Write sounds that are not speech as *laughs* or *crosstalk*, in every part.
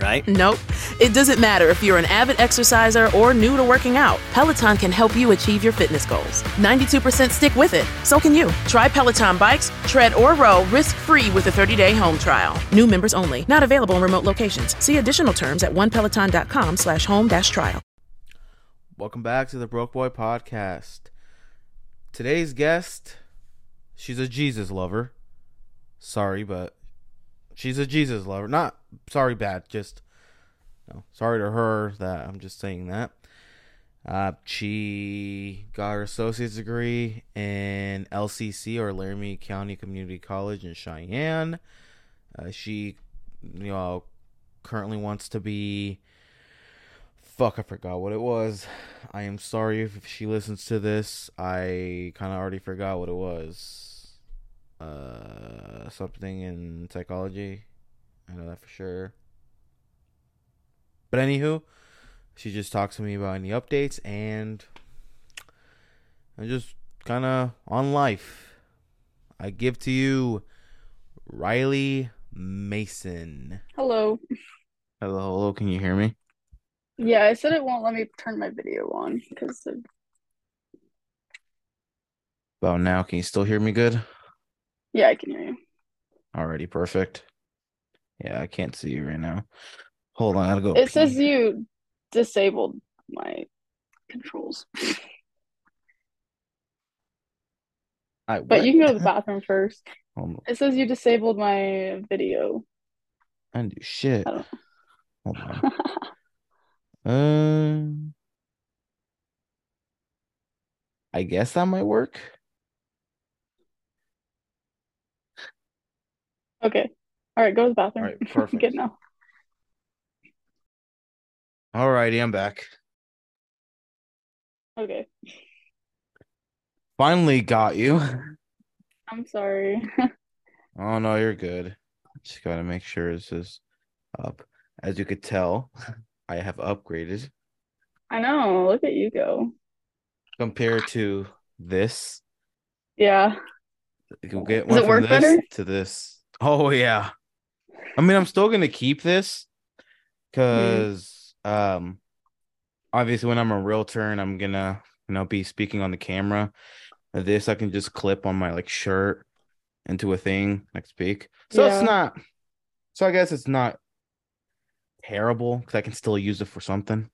right? Nope. It doesn't matter if you're an avid exerciser or new to working out. Peloton can help you achieve your fitness goals. 92% stick with it. So can you. Try Peloton bikes, tread, or row risk-free with a 30-day home trial. New members only. Not available in remote locations. See additional terms at onepeloton.com slash home dash trial. Welcome back to the Broke Boy Podcast. Today's guest, she's a Jesus lover. Sorry, but she's a Jesus lover. Not sorry, bad. Just no, sorry to her that I'm just saying that. Uh, she got her associate's degree in LCC or Laramie County Community College in Cheyenne. Uh, she, you know, currently wants to be fuck, I forgot what it was. I am sorry if she listens to this. I kind of already forgot what it was. Uh, something in psychology. I know that for sure. But anywho, she just talks to me about any updates and and just kind of on life. I give to you Rylie Mason. Hello. Hello, hello. Can you hear me? Yeah, I said it won't let me turn my video on because of... About now, can you still hear me good? Yeah, I can hear you. Already perfect. Yeah, I can't see you right now. Hold on, I gotta go. It says you disabled my controls, I, but you can go to the bathroom first. *laughs* Hold. It says you disabled my video. I do shit. I Hold on. *laughs* Um, I guess that might work. Okay. All right, go to the bathroom. All right, *laughs* perfect. Good now. Alrighty, I'm back. Okay. Finally got you. I'm sorry. *laughs* Oh no, you're good. Just gotta make sure this is up. As you could tell, *laughs* I have upgraded I know. Look at you go. compared to this. Yeah. You can get Does one it from work this better? to this. Oh yeah. I mean, I'm still gonna keep this because um obviously when I'm a realtor and I'm gonna you know be speaking on the camera, this I can just clip on my like shirt into a thing like speak. So Yeah. it's not so I guess it's not terrible because I can still use it for something.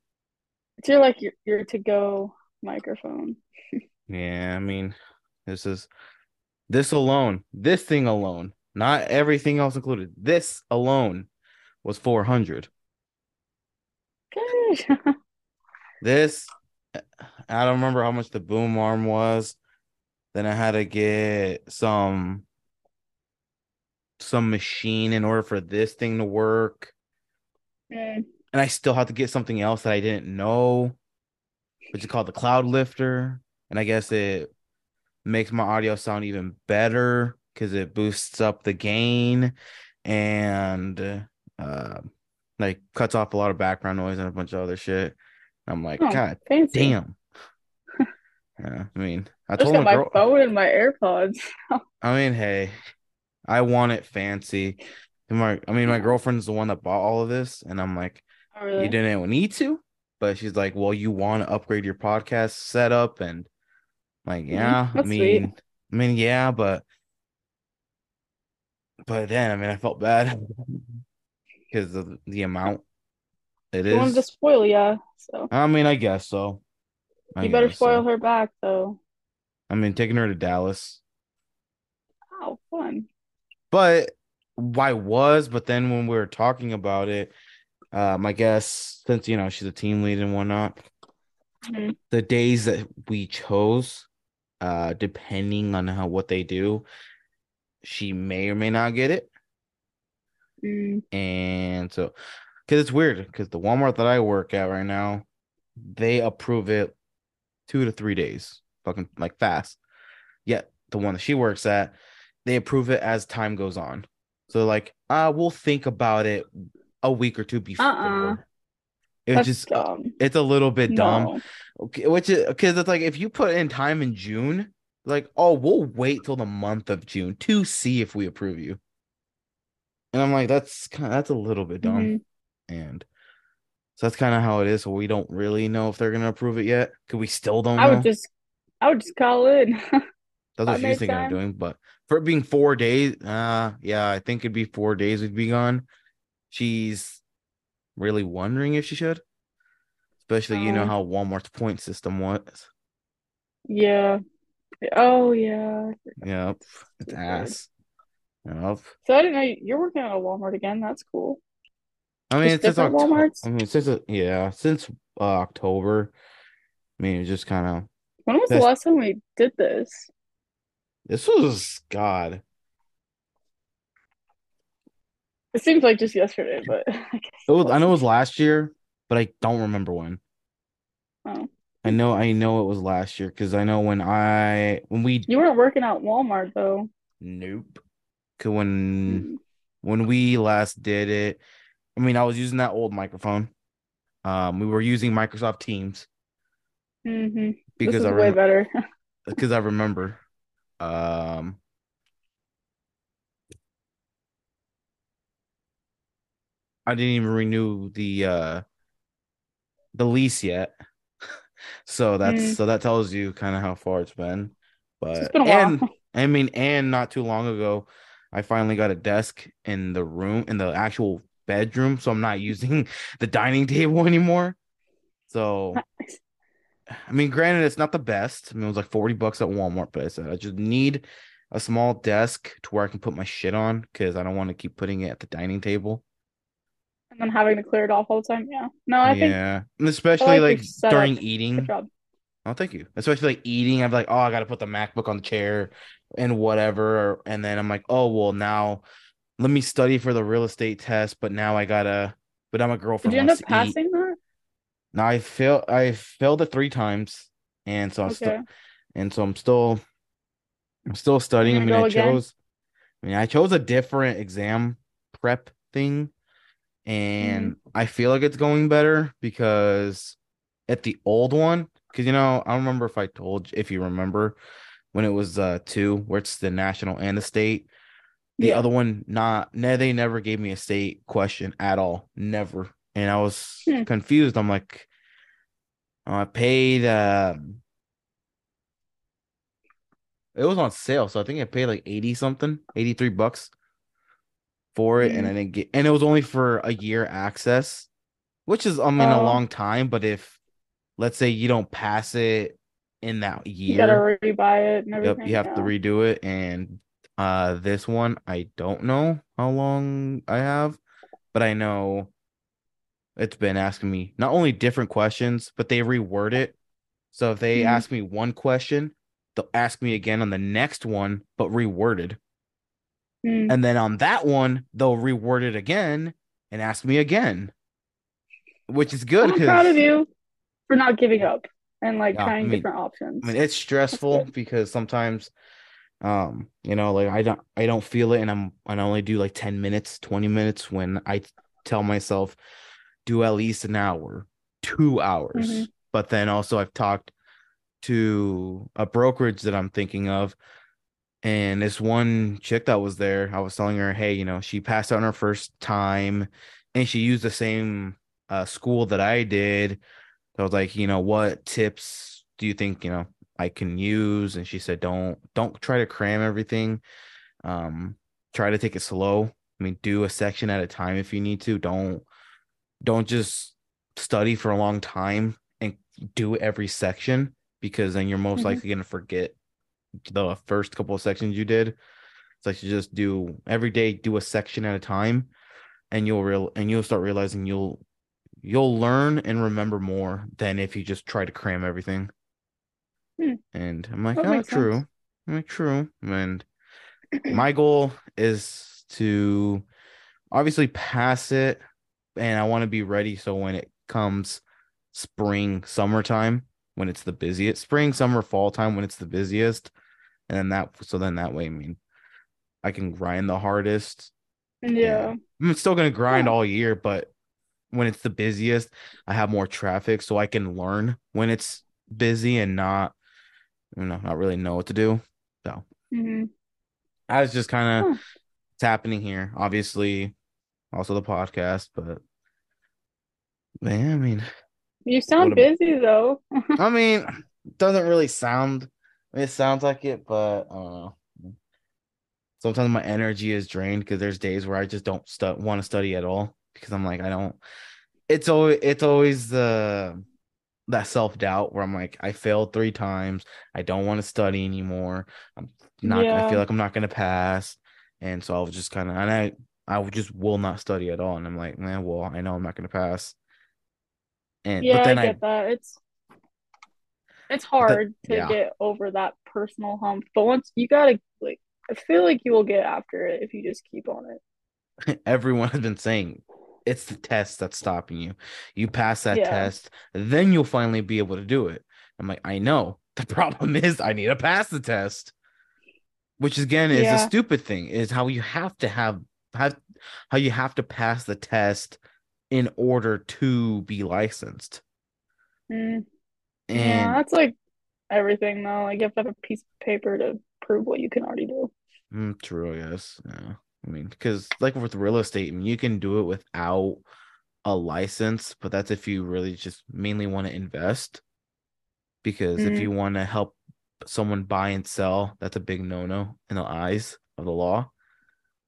It's your like your your to go microphone. *laughs* Yeah, I mean, this is this alone, this thing alone, not everything else included. This alone was 400. Okay. *laughs* This I don't remember how much the boom arm was. Then I had to get some some machine in order for this thing to work. Mm, And I still have to get something else that I didn't know, which is called the cloud lifter. And I guess it makes my audio sound even better because it boosts up the gain and uh like cuts off a lot of background noise and a bunch of other shit. I'm like, Oh, God fancy. damn. *laughs* yeah, I mean, I told got my girl. phone and my AirPods. *laughs* I mean, hey, I want it fancy. And my, I mean, my girlfriend's the one that bought all of this, and I'm like, Oh, really? you didn't need to, but she's like, well, you want to upgrade your podcast setup, and I'm like, Mhm, yeah, I that's sweet. mean, I mean, yeah, but, but then, I mean, I felt bad *laughs* because of the amount it She wanted to spoil ya, so I mean, I guess so. I you better spoil so. her back though. I mean, taking her to Dallas. Oh, fun. but why was, but then when we were talking about it, um, I guess since you know she's a team lead and whatnot, Mhm. the days that we chose, uh, depending on how what they do, she may or may not get it, Mm, and so because it's weird because the Walmart that I work at right now, they approve it two to three days, fucking like fast. Yet the one that she works at, they approve it as time goes on. So like, uh, we'll think about it a week or two before. Uh-uh. It's That's just dumb. it's a little bit dumb. No. Okay, which is because it's like if you put in time in June, like oh we'll wait till the month of June to see if we approve you. And I'm like that's kind of that's a little bit dumb, Mhm. and so that's kind of how it is. So we don't really know if they're gonna approve it yet. Cause we still don't I know. would just, I would just call in. *laughs* That's what she's thinking of doing. But for it being four days, uh yeah, I think it'd be four days we'd be gone. She's really wondering if she should. Especially, you know Oh. how Walmart's point system was. yeah. Oh yeah. Yep. It's ass. Yep. So I didn't know you're working at a Walmart again. That's cool. I mean, Just since different. Walmarts? I mean, since uh, yeah, since uh, October. I mean, it's just kind of When was the last time we did this? this was God. It seems like just yesterday, but *laughs* I guess It was. I know it was last year, but I don't remember when. Oh. I know. I know it was last year because I know when I when we You weren't working at Walmart though. nope. 'Cause when Mm. when we last did it, I mean, I was using that old microphone. Um, we were using Microsoft Teams Mm-hmm. Because I way remember. better. *laughs* because I remember. Um, I didn't even renew the uh the lease yet, so that's Mm. so that tells you kind of how far it's been. But It's been and *laughs* I mean, and not too long ago, I finally got a desk in the room in the actual bedroom, so I'm not using *laughs* the dining table anymore. So. I mean, granted, it's not the best. I mean, it was like 40 bucks at Walmart, but I said I just need a small desk to where I can put my shit on because I don't want to keep putting it at the dining table. And then having to clear it off all the time. Yeah. No, I think yeah. And especially like like during eating. Oh, thank you. Especially like eating. I'm like, oh, I got to put the MacBook on the chair and whatever. And then I'm like, oh, well, now let me study for the real estate test. But now I gotta, but I'm a girlfriend you end up to eat. passing that? Now I failed. I failed it three times, and so I'm still. And so I'm still I'm still studying. I mean, I again? chose I mean, I chose a different exam prep thing and Mm-hmm. I feel like it's going better because at the old one, because you know, I don't remember if I told if you remember when it was uh two, where it's the national and the state. The Yeah. other one, not ne- they never gave me a state question at all. Never. And I was Hmm. confused. I'm like, I paid um it was on sale, so I think I paid like 80 something, 83 bucks for it, and I Mm. didn't get and it was only for a year access, which is I mean a Oh. long time, but if let's say you don't pass it in that year, You gotta rebuy it and yep, you have to redo it. And uh this one, I don't know how long I have, but I know it's been asking me not only different questions, but they reword it. So if they Mhm. ask me one question, they'll ask me again on the next one, but reworded. Mm. And then on that one, they'll reword it again and ask me again, which is good I'm proud of you for not giving up and like Yeah, I trying mean- different options. I mean it's stressful because sometimes um you know like I don't I don't feel it and I'm I only do like 10 minutes, 20 minutes when I tell myself do at least an hour, 2 hours. Mhm. But then also I've talked to a brokerage that I'm thinking of and this one chick that was there, I was telling her, hey, you know, she passed out on her first time and she used the same uh, school that I did. So I was like, you know, what tips do you think, you know, I can use? And she said, don't, don't try to cram everything. Um, try to take it slow. I mean, do a section at a time if you need to. Don't, don't just study for a long time and do every section because then you're most Mhm. likely going to forget the first couple of sections you did. It's like you just do every day, do a section at a time, and you'll real and you'll start realizing you'll you'll learn and remember more than if you just try to cram everything. Hmm. And I'm like, That oh, true. sense. I'm like, true. And my goal is to obviously pass it, and I want to be ready so when it comes spring, summertime, when it's the busiest, spring, summer, fall time when it's the busiest, and then that so then that way, I mean, I can grind the hardest. Yeah. I'm still gonna grind Yeah. all year, but when it's the busiest, I have more traffic, so I can learn when it's busy and not, you know, not really know what to do. So Mhm. I was just kind of Huh. it's happening here. Obviously, also the podcast, but man, I mean, You sound busy though. *laughs* I mean, it doesn't really sound. I mean, it sounds like it, but I. Sometimes my energy is drained because there's days where I just don't stu- want to study at all because I'm like I don't. It's always it's always the that self doubt where I'm like I failed three times. I don't want to study anymore. I'm not. I Yeah. feel like I'm not gonna pass, and so I was just kind of and I I just will not study at all, and I'm like man, well I know I'm not gonna pass. And Yeah, but then I I get that. It's it's hard to yeah. get over that personal hump, but once you gotta like, I feel like you will get after it if you just keep on it. *laughs* everyone has been saying it's the test that's stopping you. You pass that Yeah. test, then you'll finally be able to do it. I'm like, I know. *laughs* The problem is I need to pass the test. Which again is Yeah. a stupid thing, is how you have to have have how you have to pass the test in order to be licensed. Mm, And yeah, that's like everything though. Like you have to have a piece of paper to prove what you can already do. Mm, true, I guess. Yeah. I mean, because like with real estate, I mean, you can do it without a license, but that's if you really just mainly want to invest. Because if Mm. you want to help someone buy and sell, that's a big no-no in the eyes of the law.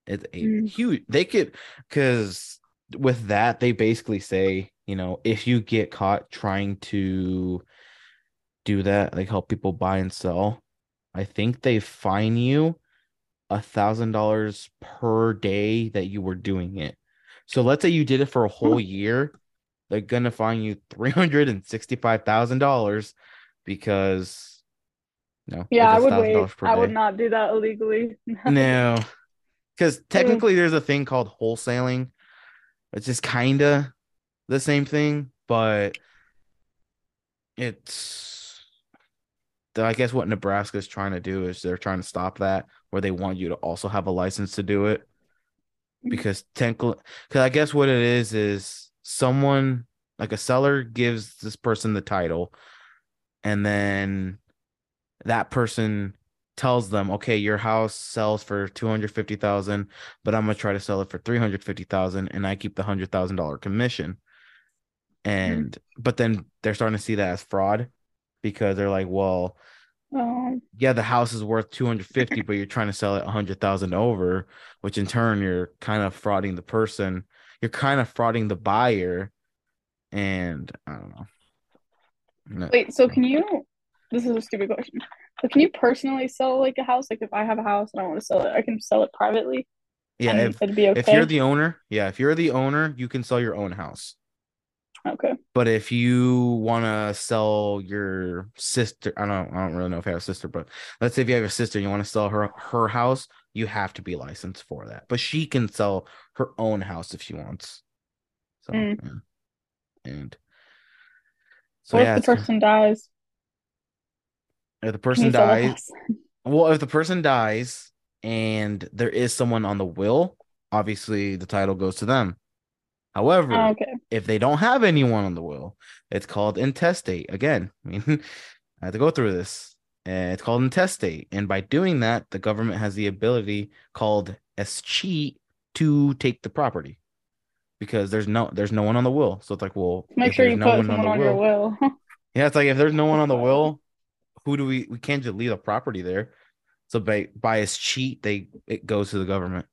It's a Mm. huge. They could, because with that, they basically say, you know, if you get caught trying to do that, like help people buy and sell, I think they fine you a thousand dollars per day that you were doing it. So let's say you did it for a whole hmm. year, they're gonna fine you three hundred and sixty-five thousand dollars because no, Yeah, I would wait. I would not do that illegally. *laughs* No, because hmm. technically there's a thing called wholesaling, It's just kind of the same thing, but it's I guess what Nebraska is trying to do is they're trying to stop that, where they want you to also have a license to do it, because technically, because I guess what it is is someone like a seller gives this person the title, and then that person tells them, okay, your house sells for two hundred fifty thousand, but I'm gonna try to sell it for three hundred fifty thousand, and I keep the hundred thousand dollar commission. Mm-hmm. And but then they're starting to see that as fraud because they're like, well, Um, yeah, the house is worth 250, but you're trying to sell it 100,000 over, which in turn you're kind of frauding the person. You're kind of frauding the buyer. And I don't know. No- wait, so can you? This is a stupid question. So can you personally sell like a house? Like if I have a house and I want to sell it, I can sell it privately. yeah, if, it'd be okay. if you're the owner, yeah, if you're the owner, you can sell your own house. Okay. But if you want to sell your sister, I don't I don't really know if you have a sister, but let's say if you have a sister, and you want to sell her her house, you have to be licensed for that. But she can sell her own house if she wants. So Mm. yeah. and so what yeah, if the person dies? if the person dies, *laughs* well, if the person dies and there is someone on the will, obviously the title goes to them. However, Oh, okay. if they don't have anyone on the will, it's called intestate. Again, I *laughs* mean, I had to go through this. And it's called intestate. And by doing that, the government has the ability called escheat to take the property. Because there's no there's no one on the will. So it's like, well, Make sure you no put one someone the on your will. *laughs* Yeah, it's like if there's no one on the *laughs* will, who do we we can't just leave the property there. So by by escheat, they it goes to the government.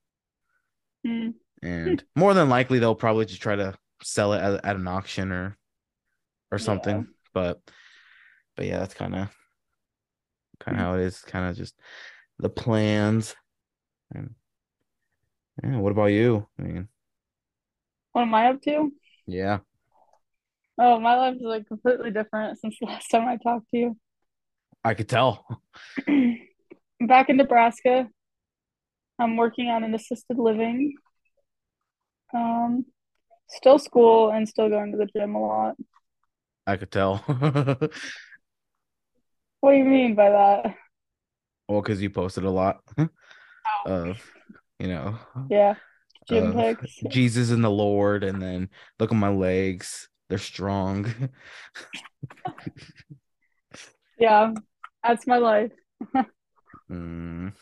Mm. And more than likely they'll probably just try to sell it at, at an auction or or something Yeah. but but yeah that's kind of kind of mm. how it is kind of just the plans and yeah what about you i mean What am I up to? yeah Oh, my life is like completely different since the last time I talked to you. i could tell *clears throat* Back in Nebraska, I'm working on an assisted living. Um, still school and still going to the gym a lot. i could tell *laughs* What do you mean by that? well because you posted a lot of you know Yeah. Gym pics. Jesus and the Lord, and then look at my legs; they're strong. *laughs* Yeah, that's my life. *laughs* Mm.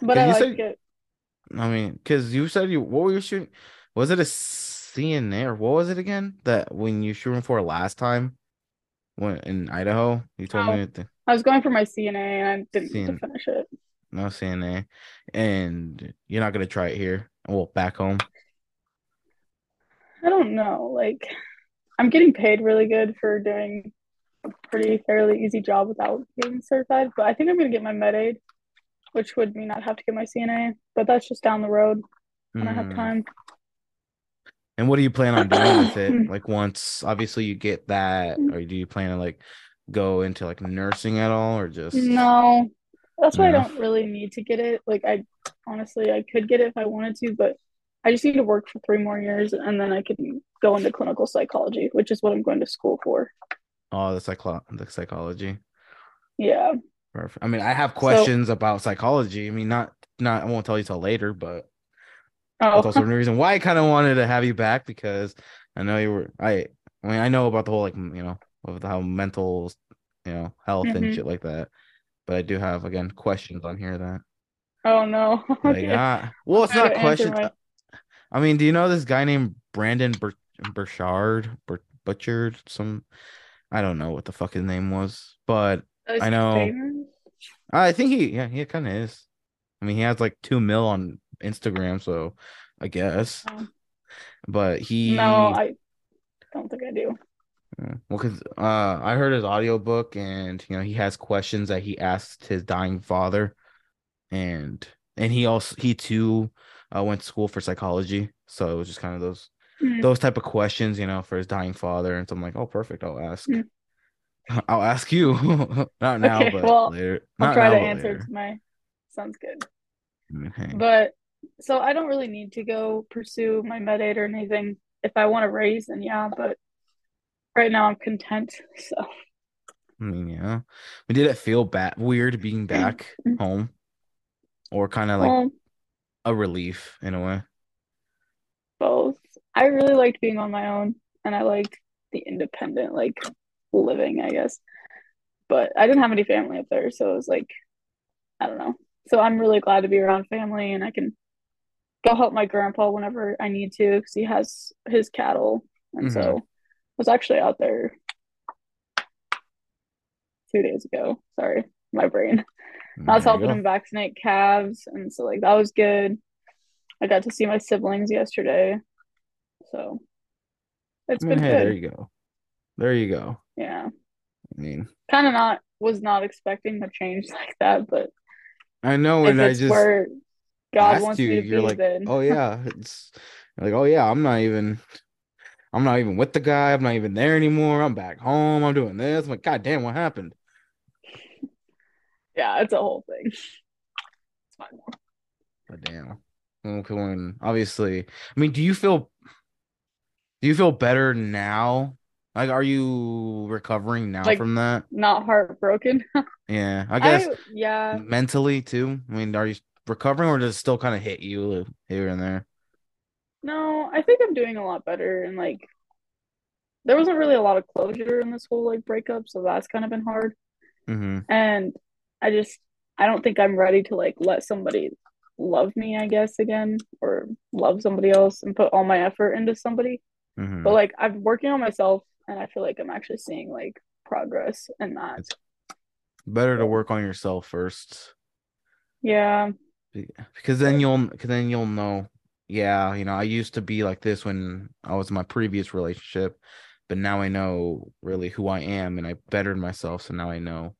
But I like said- it. I mean, because you said you what were you shooting? Was it a CNA or what was it again? That when you shooting for last time, when in Idaho, you told Oh. me that I was going for my CNA and I didn't to CN finish it. no CNA, and you're not gonna try it here. Well, back home. I don't know. Like, I'm getting paid really good for doing a pretty fairly easy job without getting certified, but I think I'm gonna get my med aid, which would mean I'd have to get my CNA, but that's just down the road when I have Mm. time. And what do you plan on doing with it? *clears throat* Like once, obviously, you get that, Mm. or do you plan to like go into like nursing at all, or just No, that's why No. I don't really need to get it. Like, I honestly, I could get it if I wanted to, but I just need to work for three more years and then I can go into clinical psychology, which is what I'm going to school for. oh the psycho the psychology? Yeah. Perfect. I mean, I have questions about psychology. I mean, not not I won't tell you till later, but that's also Oh, the reason why I kind of wanted to have you back because I know you were I I mean I know about the whole like you know of how mental you know health and Mhm. shit like that, but I do have again questions on here that oh no. *laughs* like Okay. ah well it's not questions. my- I mean, do you know this guy named Brendon Bur- Burchard Bur- Butchard some I don't know what the fuck his name was, but I know. I think he yeah he kind of is. I mean, he has like two mil on Instagram, so I guess. Oh. But he No, I don't think I do. Well, because uh, I heard his audiobook and you know he has questions that he asked his dying father, and and he also he too uh, went to school for psychology, so it was just kind of those Mm. those type of questions, you know, for his dying father, and so I'm like, oh, perfect, I'll ask, Mm. *laughs* I'll ask you, *laughs* not now, Okay, but well, later, I'll try now, to answer later. to my sounds good. Hey. But so I don't really need to go pursue my med aid or anything. If I want to raise, then yeah, but right now I'm content. *laughs* So I mean, yeah. But did it feel bad, weird being *clears throat* back home, or kind of like a relief in a way? both. I really liked being on my own and I liked the independent like living, I guess. But I didn't have any family up there, so it was like I don't know. So I'm really glad to be around family and I can go help my grandpa whenever I need to because he has his cattle. And Mhm. so I was actually out there two days ago. Sorry, my brain. I was helping him vaccinate calves, and so like that was good. I got to see my siblings yesterday, so it's I mean, been hey, there you go. There you go. Yeah, I mean, kind of not was not expecting a change *laughs* like that, but I know, and I just where God wants you, me to you're be, like, then oh yeah, *laughs* it's like, oh yeah, I'm not even, I'm not even with the guy. I'm not even there anymore. I'm back home. I'm doing this. I'm like, God damn, what happened? yeah, it's a whole thing. *laughs* It's fine. God damn. Okay, when obviously, I mean, do you feel, do you feel better now? Like, are you recovering now Like, from that? Not heartbroken. *laughs* Yeah, I guess I yeah, mentally too. I mean, are you recovering or does it still kind of hit you here and there? no, I think I'm doing a lot better, and like there wasn't really a lot of closure in this whole like breakup, so that's kind of been hard. Mm-hmm. And I just I don't think I'm ready to like let somebody love me, I guess, again, or love somebody else and put all my effort into somebody. Mm-hmm. But like I'm working on myself and I feel like I'm actually seeing like progress in that. It's better to work on yourself first Yeah. because then you'll because then you'll know. Yeah, you know, I used to be like this when I was in my previous relationship, but now I know really who I am and I bettered myself, so now I know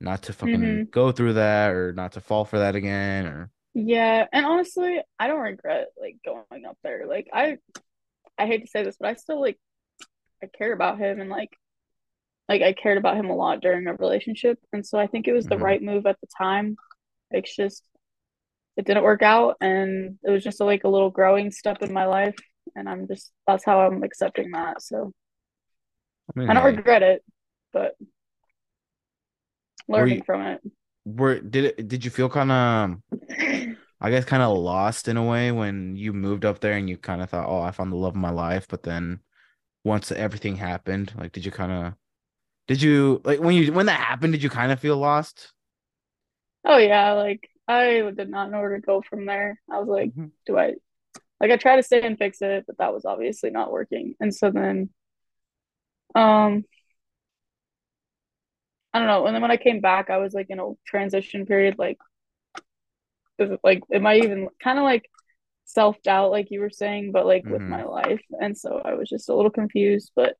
not to fucking Mhm. go through that or not to fall for that again or Yeah, and honestly, I don't regret like going up there. Like I I hate to say this, but I still like I care about him and like like I cared about him a lot during our relationship. And so I think it was the Mhm. right move at the time. It's just it didn't work out and it was just a, like a little growing step in my life and I'm just that's how I'm accepting that. So I mean, I don't regret it, but learning you- from it. were did it did you feel kind of *clears throat* I guess kind of lost in a way when you moved up there and you kind of thought, oh, I found the love of my life. But then once everything happened, like, did you kind of, did you like when you when that happened? Did you kind of feel lost? Oh yeah, like I did not know where to go from there. I was like, Mhm. do I like I tried to stay and fix it, but that was obviously not working. And so then um I don't know. And then when I came back, I was like in a transition period, like is it like am I even kind of like self-doubt like you were saying, but like with Mhm. my life. And so I was just a little confused, but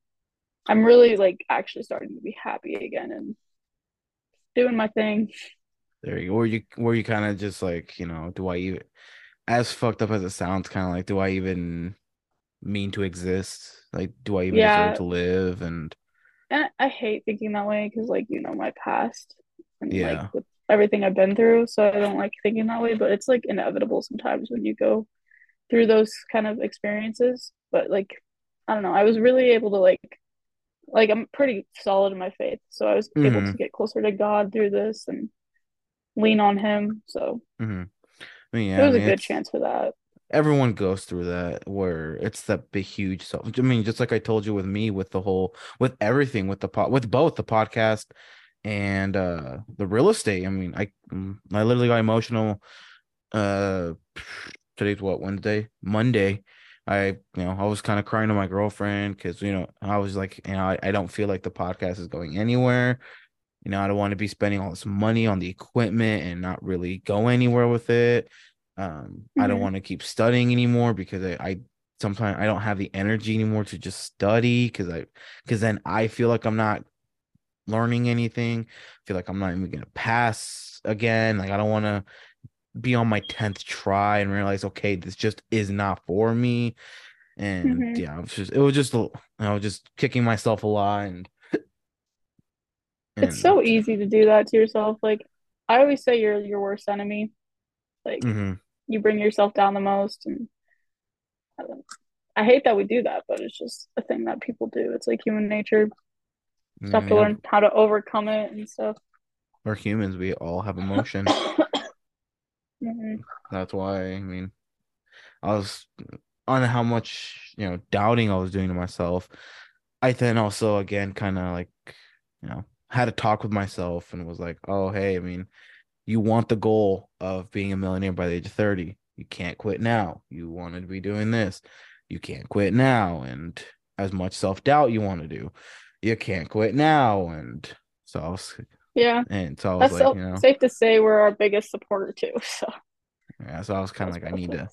I'm really like actually starting to be happy again and doing my thing. There you go. Were you were you kind of just like, you know, do I even as fucked up as it sounds, kind of like, do I even mean to exist? Like, do I even Yeah. deserve to live? And And I hate thinking that way because, like, you know, my past and Yeah. like with everything I've been through. So I don't like thinking that way, but it's like inevitable sometimes when you go through those kind of experiences. But like, I don't know, I was really able to like, like, I'm pretty solid in my faith. So I was able Mhm. to get closer to God through this and lean on Him. So mm-hmm. I mean, yeah, there I was a good chance for that. everyone goes through that where it's that big huge self I mean just like I told you with me with the whole with everything with the pod with both the podcast and uh the real estate I mean I mm, I literally got emotional uh today's what Wednesday Monday I you know I was kind of crying to my girlfriend because you know I was like you know I, I don't feel like the podcast is going anywhere you know I don't want to be spending all this money on the equipment and not really go anywhere with it um, I don't Mhm. want to keep studying anymore because I, I sometimes I don't have the energy anymore to just study because I because then I feel like I'm not learning anything. I feel like I'm not even gonna pass again. Like I don't want to be on my tenth try and realize okay, this just is not for me. And Mhm. yeah, it was just it was just you know just kicking myself a lot and It's so easy to do that to yourself. Like, I always say you're your worst enemy. Like, Mhm. you bring yourself down the most and I, don't, I hate that we do that but it's just a thing that people do it's like human nature just have to Yeah, learn how to overcome it and stuff We're humans. We all have *coughs* emotion. *coughs* Mhm. That's why I mean I was on how much you know doubting I was doing to myself. I then also again kind of like you know had a talk with myself and was like, oh hey, I mean, you want the goal of being a millionaire by the age of thirty. You can't quit now. You wanted to be doing this. You can't quit now. And as much self doubt you want to do, you can't quit now. And so I was yeah and so that's like, so, you know, safe to say we're our biggest supporter too *laughs* so yeah. So I was kind of like, I need to.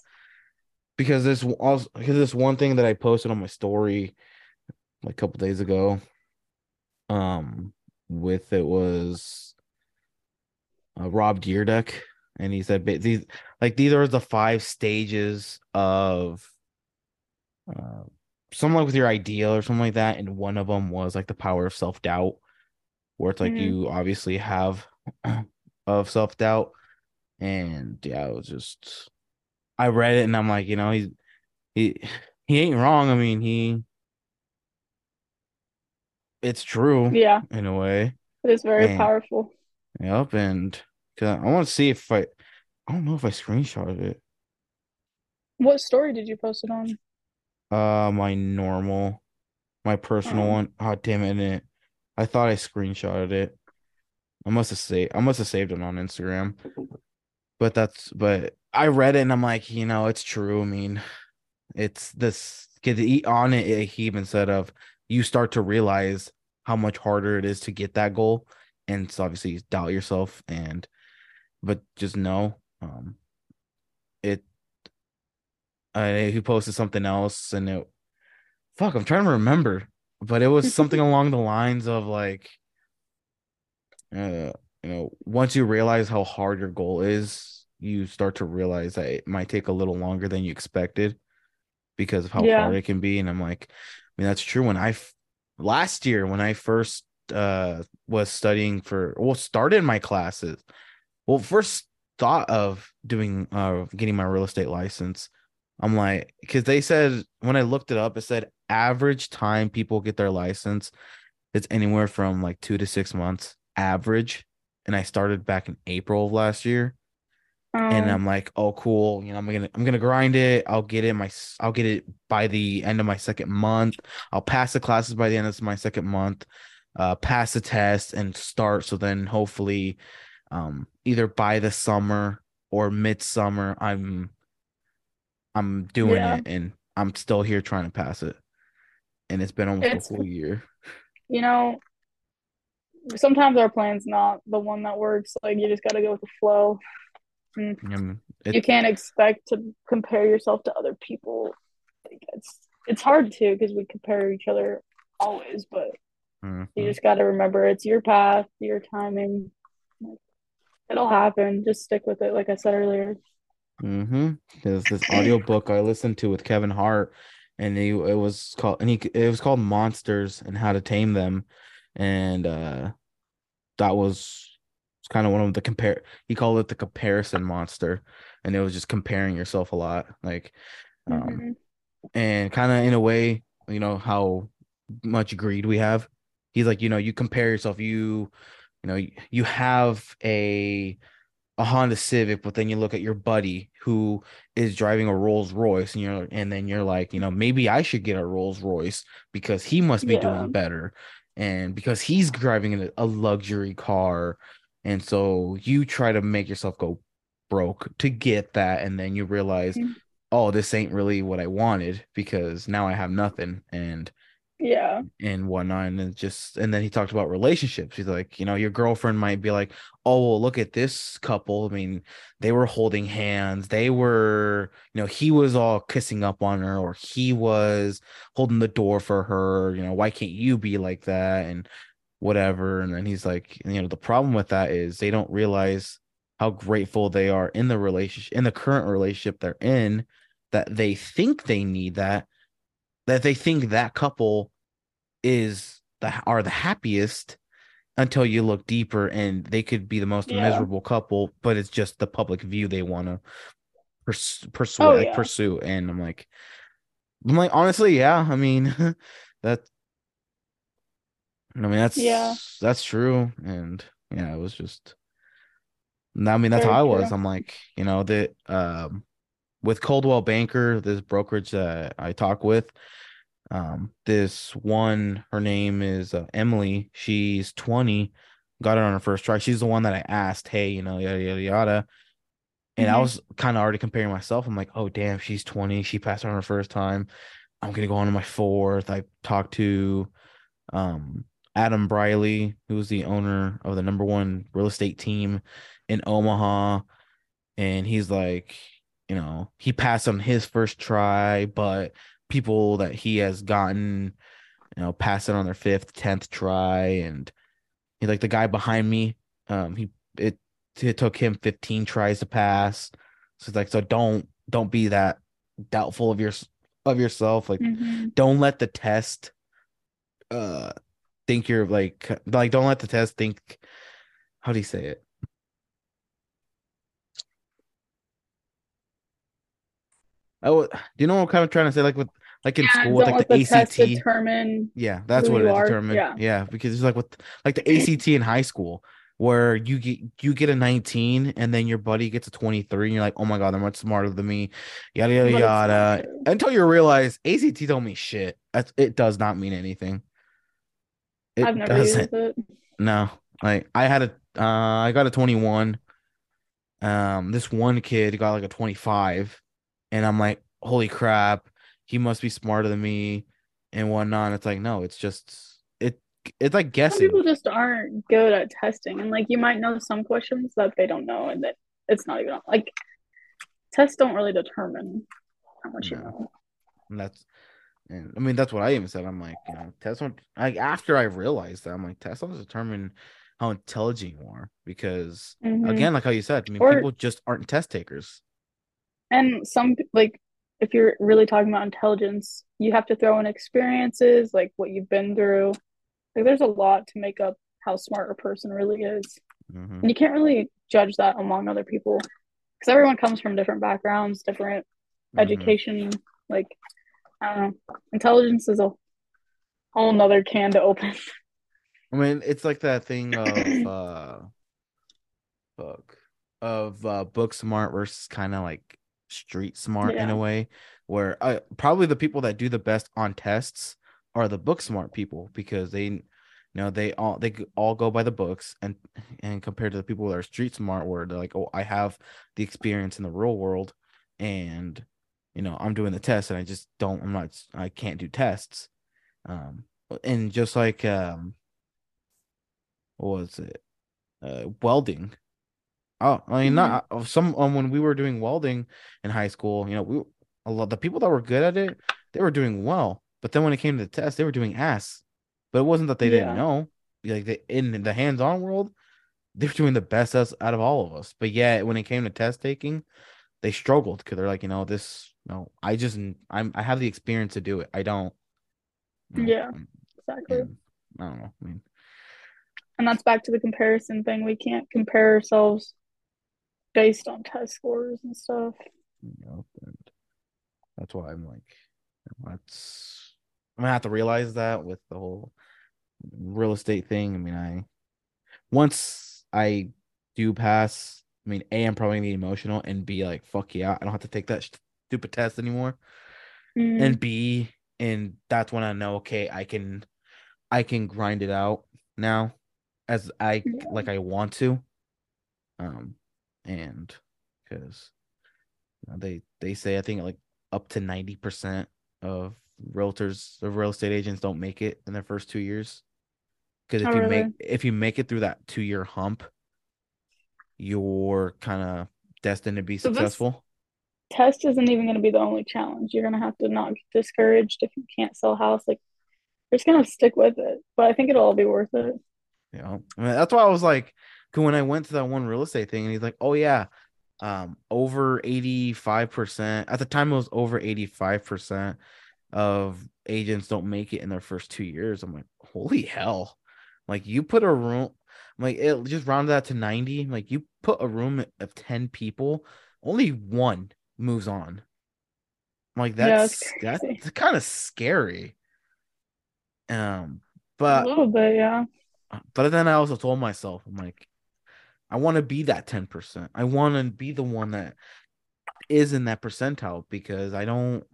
because this also because this one thing that I posted on my story like a couple days ago, um, with it was uh, Rob Dyrdek, and he said these like these are the five stages of uh, something like with your ideal or something like that, and one of them was like the power of self doubt, where it's like Mhm. you obviously have *clears throat* of self doubt, and yeah, it was just I read it and I'm like, you know, he's he he ain't wrong. I mean, he it's true yeah in a way. it is very And- powerful Yep, and cause I want to see if I I don't know if I screenshotted it. what story did you post it on Uh, my normal, my personal Oh. one. Oh, damn it! it- I thought I screenshotted it. I must have saved. I must have saved it on Instagram. But that's. But I read it and I'm like, you know, it's true. I mean, it's this. He on it, he even said of you start to realize how much harder it is to get that goal, and so obviously you doubt yourself and, but just know, um, it. Uh, he posted something else and it fuck i'm trying to remember but it was something *laughs* along the lines of like uh you know once you realize how hard your goal is you start to realize that it might take a little longer than you expected because of how Yeah. hard it can be and i'm like i mean that's true when i f- last year when i first uh was studying for well started my classes well first thought of doing uh getting my real estate license I'm like, because they said when I looked it up, it said average time people get their license is anywhere from like two to six months average. And I started back in April of last year. and Um, I'm like, oh, cool. You know, I'm gonna I'm gonna grind it. I'll get it my I'll get it by the end of my second month. I'll pass the classes by the end of my second month. Uh, pass the test and start. So then hopefully, um, either by the summer or midsummer, I'm I'm doing Yeah. it and I'm still here trying to pass it. And it's been almost It's- a whole year. you know, sometimes our plan's not the one that works. Like you just gotta go with the flow. Um, You it, can't expect to compare yourself to other people. Like it's it's hard to because we compare each other always, but mhm. you just gotta remember it's your path, your timing. It'll happen. Just stick with it, like I said earlier. Mm-hmm. There's this audiobook I listened to with Kevin Hart, and he it was called and he it was called Monsters and How to Tame Them, and uh, that was it's kind of one of the compare. He called it the comparison monster, and it was just comparing yourself a lot, like, um, Mhm. and kind of in a way, you know how much greed we have. He's like, you know, you compare yourself, you, you know, you have a a Honda Civic, but then you look at your buddy who is driving a Rolls Royce, and you're and then you're like, you know, maybe I should get a Rolls Royce because he must be Yeah. doing better, and because he's driving a, a luxury car, and so you try to make yourself go broke to get that, and then you realize, Mhm. oh, this ain't really what I wanted because now I have nothing, and Yeah. and whatnot. And then just and then he talked about relationships. He's like, you know, your girlfriend might be like, oh, well, look at this couple. I mean, they were holding hands. They were, you know, he was all kissing up on her, or he was holding the door for her. You know, why can't you be like that? And whatever. And then he's like, you know, the problem with that is they don't realize how grateful they are in the relationship, in the current relationship they're in, that they think they need that, that they think that couple is the are the happiest until you look deeper and they could be the most Yeah. miserable couple, but it's just the public view they want to pers- pursue, Oh, like, yeah. pursue. And I'm like, I'm like, honestly, yeah. I mean, *laughs* that. I mean, that's Yeah. that's true, and yeah, it was just. I mean, that's Very how I was. true. I'm like, you know, that um, with Coldwell Banker, this brokerage that I talk with, um, this one, her name is uh, Emily. She's 20, got it on her first try. She's the one that I asked, hey, you know, yada yada yada. And I Mhm. was kind of already comparing myself. I'm like, oh damn, she's 20. She passed on her first time. I'm gonna go on to my fourth. I talked to um Adam Briley, who's the owner of the number one real estate team in Omaha. And he's like, you know, he passed on his first try, but people that he has gotten, you know, pass it on their fifth, tenth try. And he like the guy behind me, um, he it it took him 15 tries to pass. So it's like, so don't don't be that doubtful of your of yourself. Like Mhm. don't let the test uh think you're like like don't let the test think how do you say it oh do you know what I'm kind of trying to say like with like in Yeah, school with like the, the ACT determine. yeah that's what it determined Yeah. yeah because it's like with like the ACT in high school where you get you get a 19 and then your buddy gets a 23 and you're like oh my god they're much smarter than me yada yada But it's not yada until you realize ACT don't mean shit That's, it does not mean anything it I've never doesn't used it. no, like I had a uh I got a 21. Um this one kid got like a 25 and I'm like, "Holy crap, he must be smarter than me and whatnot." It's like, "No, it's just it it's like Some people just aren't good at testing, and like you might know some questions that they don't know, and that it's not even like tests don't really determine how much you know. And that's and I mean that's what I even said. I'm like, you know, tests don't like after I realized that I'm like tests don't determine how intelligent you are because Mhm. again, like how you said, I mean Or- people just aren't test takers. And some like if you're really talking about intelligence, you have to throw in experiences, like what you've been through. Like there's a lot to make up how smart a person really is. Mhm. And you can't really judge that among other people because everyone comes from different backgrounds, different Mhm. education. Like, I don't know. Intelligence is a whole nother can to open. I mean, it's like that thing of uh *clears throat* fuck. of uh, book smart versus kind of like street smart in a way, where uh, probably the people that do the best on tests are the book smart people because they, you know, they all they all go by the books and and compared to the people that are street smart, where they're like, oh, I have the experience in the real world, and you know, I'm doing the test and I just don't, I'm not, I can't do tests, um, and just like um, what was it, uh, welding. Oh, I mean, not uh, some um, when we were doing welding in high school, you know, we a lot the people that were good at it, they were doing well. But then when it came to the test, they were doing ass. But it wasn't that they Yeah. didn't know. Like they, in the hands-on world, they're doing the best as, out of all of us. But yeah, when it came to test taking, they struggled because they're like, you know, this, no, I just, I'm, I have the experience to do it. I don't. you know, Yeah. Exactly. and I don't know. I mean, And that's back to the comparison thing. We can't compare ourselves based on test scores and stuff. you and that's why I'm like, that's I'm gonna have to realize that with the whole real estate thing. I mean, I once I do pass, I mean, A, I'm probably gonna be emotional, and B, like, fuck yeah, I don't have to take that stupid test anymore. Mm, And B, and that's when I know, okay, I can, I can grind it out now, as I Yeah. like I want to, um, and because they they say I think like up to ninety percent of realtors of real estate agents don't make it in their first two years. Because if Oh, you really? make if you make it through that two year hump, you're kind of destined to be So successful. test isn't even going to be the only challenge. You're going to have to not get discouraged if you can't sell a house. Like, you're just going to stick with it. But I think it'll all be worth it. Yeah, I mean, that's why I was like, when I went to that one real estate thing, and he's like, "Oh yeah, um, over eighty five percent at the time it was over eighty five percent of agents don't make it in their first two years." I'm like, "Holy hell!" Like you put a room, I'm like it just rounded that to ninety. Like you put a room of ten people, only one moves on. I'm like Yeah, that's that's that's kind of scary. Um, but a little bit, yeah. but then I also told myself, I'm like, I want to be that 10%. I want to be the one that is in that percentile because I don't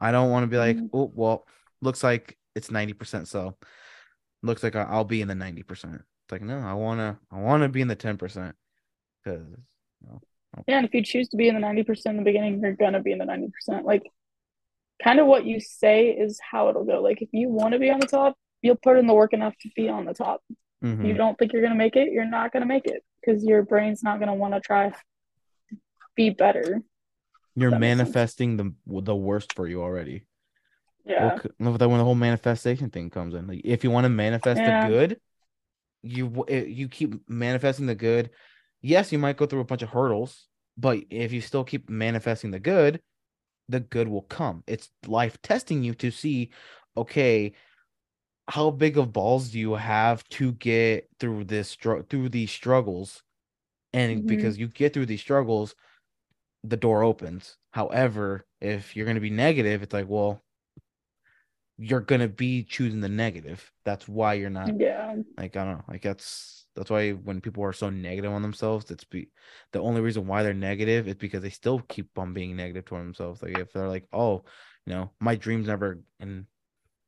I don't want to be like, Mhm. oh well, looks like it's 90% so looks like I'll be in the 90%. It's like, no, I wanna I wanna be in the 10% because Yeah, and if you choose to be in the 90% in the beginning, you're gonna be in the 90%. Like, kind of what you say is how it'll go. Like, if you want to be on the top, you'll put in the work enough to be on the top. Mhm. You don't think you're gonna make it, you're not gonna make it because your brain's not gonna want to try to be better. you're that manifesting the the worst for you already. Yeah. Well, c- when the whole manifestation thing comes in, like if you want to manifest Yeah. the good, you eh, you keep manifesting the good. Yes, you might go through a bunch of hurdles, but if you still keep manifesting the good, the good will come. It's life testing you to see, okay, how big of balls do you have to get through this through these struggles, and Mhm. because you get through these struggles, the door opens. However, if you're going to be negative, it's like, well, you're going to be choosing the negative. That's why you're not Yeah. like I don't know, like that's that's why when people are so negative on themselves, it's be the only reason why they're negative is because they still keep on being negative toward themselves. Like if they're like, oh, you know, my dreams never and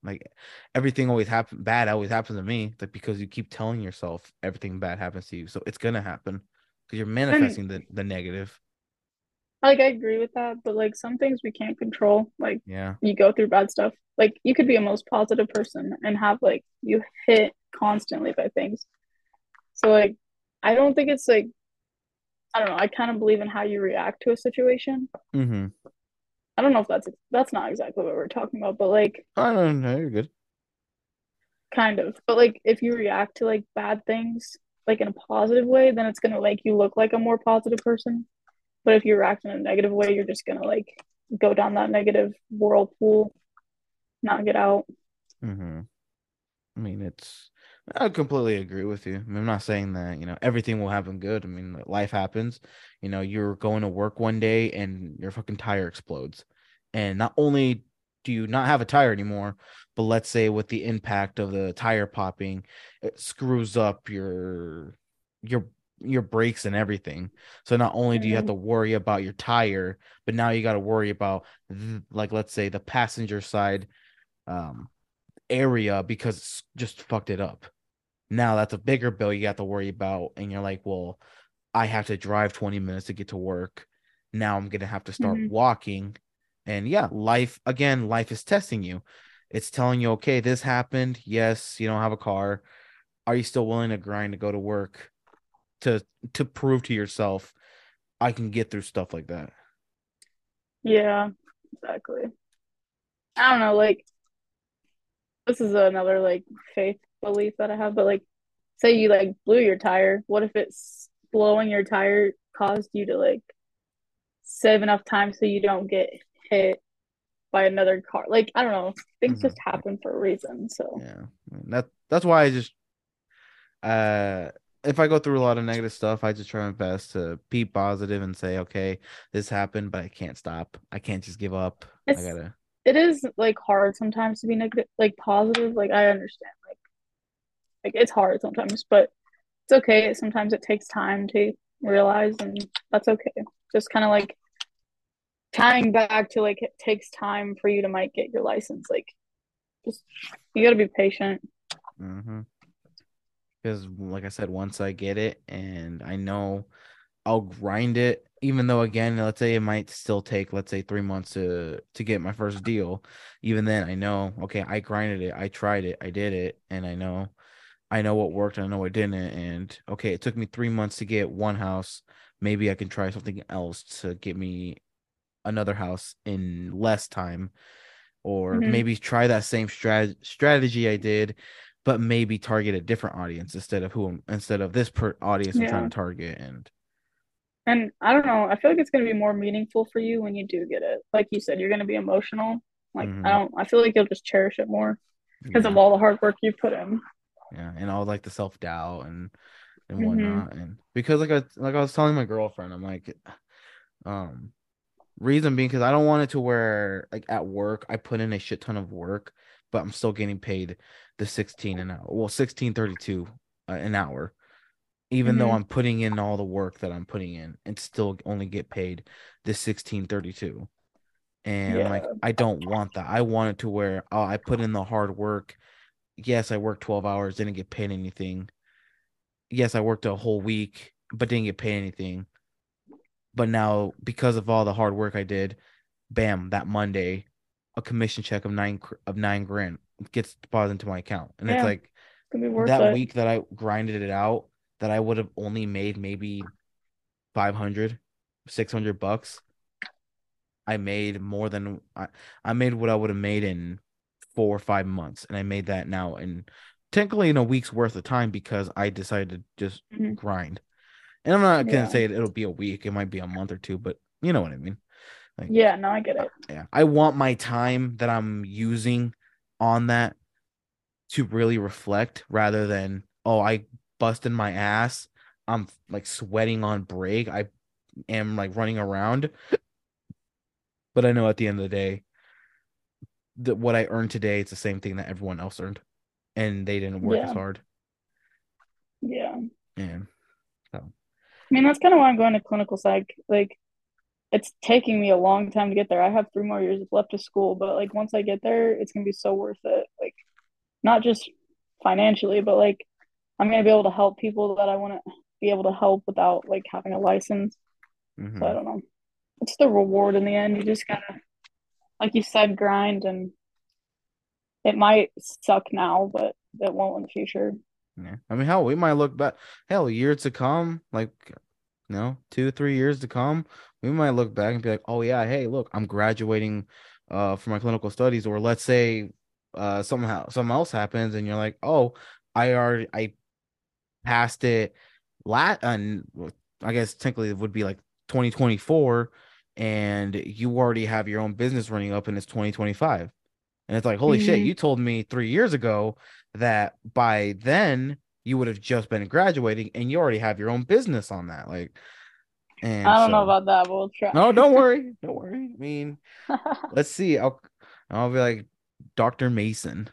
like everything always happen bad always happens to me. Like because you keep telling yourself everything bad happens to you, so it's gonna happen because you're manifesting the the negative. Like, I agree with that, but like some things we can't control. Like, Yeah. you go through bad stuff. Like, you could be a most positive person and have like you hit constantly by things. So, like, I don't think it's like, I don't know. I kind of believe in how you react to a situation. Mm-hmm. I don't know if that's that's not exactly what we're talking about, but like, I don't know. You're good. kind of. But like, if you react to like bad things like in a positive way, then it's gonna make you look like a more positive person. But if you react in a negative way, you're just gonna like go down that negative whirlpool, not get out. Mm-hmm. I mean, it's. I completely agree with you. I mean, I'm not saying that you know everything will happen good. I mean, life happens. You know, you're going to work one day and your fucking tire explodes, and not only do you not have a tire anymore, but let's say with the impact of the tire popping, it screws up your your your brakes and everything. So not only do you have Mhm. to worry about your tire, but now you got to worry about like let's say the passenger side um area because it's just fucked it up. Now that's a bigger bill you got to worry about and you're like, well, I have to drive 20 minutes to get to work. Now I'm going to have to start Mhm. walking. And yeah, life again, life is testing you. It's telling you, okay, this happened. Yes, you don't have a car. Are you still willing to grind to go to work to to prove to yourself I can get through stuff like that? Yeah, exactly. I don't know, like this is another like faith belief that I have, but like say you like blew your tire, what if it's blowing your tire caused you to like save enough time so you don't get hit by another car? Like I don't know, things Mhm. just happen for a reason. So Yeah. That that's why I just uh if I go through a lot of negative stuff, I just try my best to be positive and say, okay, this happened, but I can't stop. I can't just give up. I gotta it is like hard sometimes to be negative, like positive. Like I understand, like like it's hard sometimes, but it's okay. Sometimes it takes time to realize, and that's okay. Just kind of like tying back to like it takes time for you to might get your license. Like just you got to be patient. Mm-hmm. Because, like I said, once I get it and I know I'll grind it, even though again, let's say it might still take, let's say, three months to to get my first deal. Even then, I know, okay, I grinded it, I tried it, I did it, and I know, I know what worked, I know what didn't, and okay, it took me three months to get one house. Maybe I can try something else to get me another house in less time or Mhm. maybe try that same strat- strategy I did, but maybe target a different audience instead of who I'm, instead of this per audience I'm trying to target. And And I don't know. I feel like it's gonna be more meaningful for you when you do get it. Like you said, you're gonna be emotional. Like Mhm. I don't. I feel like you'll just cherish it more because yeah, of all the hard work you put in. yeah, and all like the self doubt and and Mhm. whatnot, and because like I like I was telling my girlfriend, I'm like, um, reason being because I don't want it to where like at work I put in a shit ton of work, but I'm still getting paid the 16 an hour, well 16.32 uh, an hour. even though Mhm. I'm putting in all the work that I'm putting in and still only get paid the 1632. And I'm like, I don't want that. I want it to where oh, I put in the hard work. Yes, I worked 12 hours, didn't get paid anything. Yes, I worked a whole week, but didn't get paid anything. But now, because of all the hard work I did, bam, that Monday, a commission check of nine of nine grand gets deposited into my account, and it's like It's gonna be worth that it. week that I grinded it out, that I would have only made maybe 500, 600 bucks. I made more than I, I made what I would have made in four or five months, and I made that now in technically in a week's worth of time because I decided to just Mhm. grind. And I'm not gonna Yeah. say it'll be a week; it might be a month or two, but you know what I mean. Like, Yeah, no, I get it. yeah, I want my time that I'm using on that to really reflect rather than oh I busted my ass. I'm like sweating on break. I am like running around. But I know at the end of the day that what I earned today it's the same thing that everyone else earned. And they didn't work as hard. Yeah. And I mean, that's kind of why I'm going to clinical psych. Like, it's taking me a long time to get there. I have three more years left of school, but like once I get there, it's gonna be so worth it. Like, not just financially, but like I'm gonna be able to help people that I want to be able to help without like having a license. mhm. So I don't know. It's the reward in the end. You just gotta, like you said, grind, and it might suck now, but it won't in the future. Yeah. I mean, hell, we might look back. Hell, years to come, like, you know, two, three years to come, we might look back and be like, oh yeah, hey, look, I'm graduating, uh, for my clinical studies, or let's say, uh, somehow something else happens, and you're like, oh, I already I passed it, lat, and I guess technically it would be like 2024, and you already have your own business running up, and it's 2025. And it's like, holy shit, Mhm. you told me three years ago that by then you would have just been graduating and you already have your own business on that. Like, and I don't know about that, but we'll try. No, don't worry. *laughs* Don't worry. I mean, *laughs* let's see. I'll I'll be like Dr. Mason.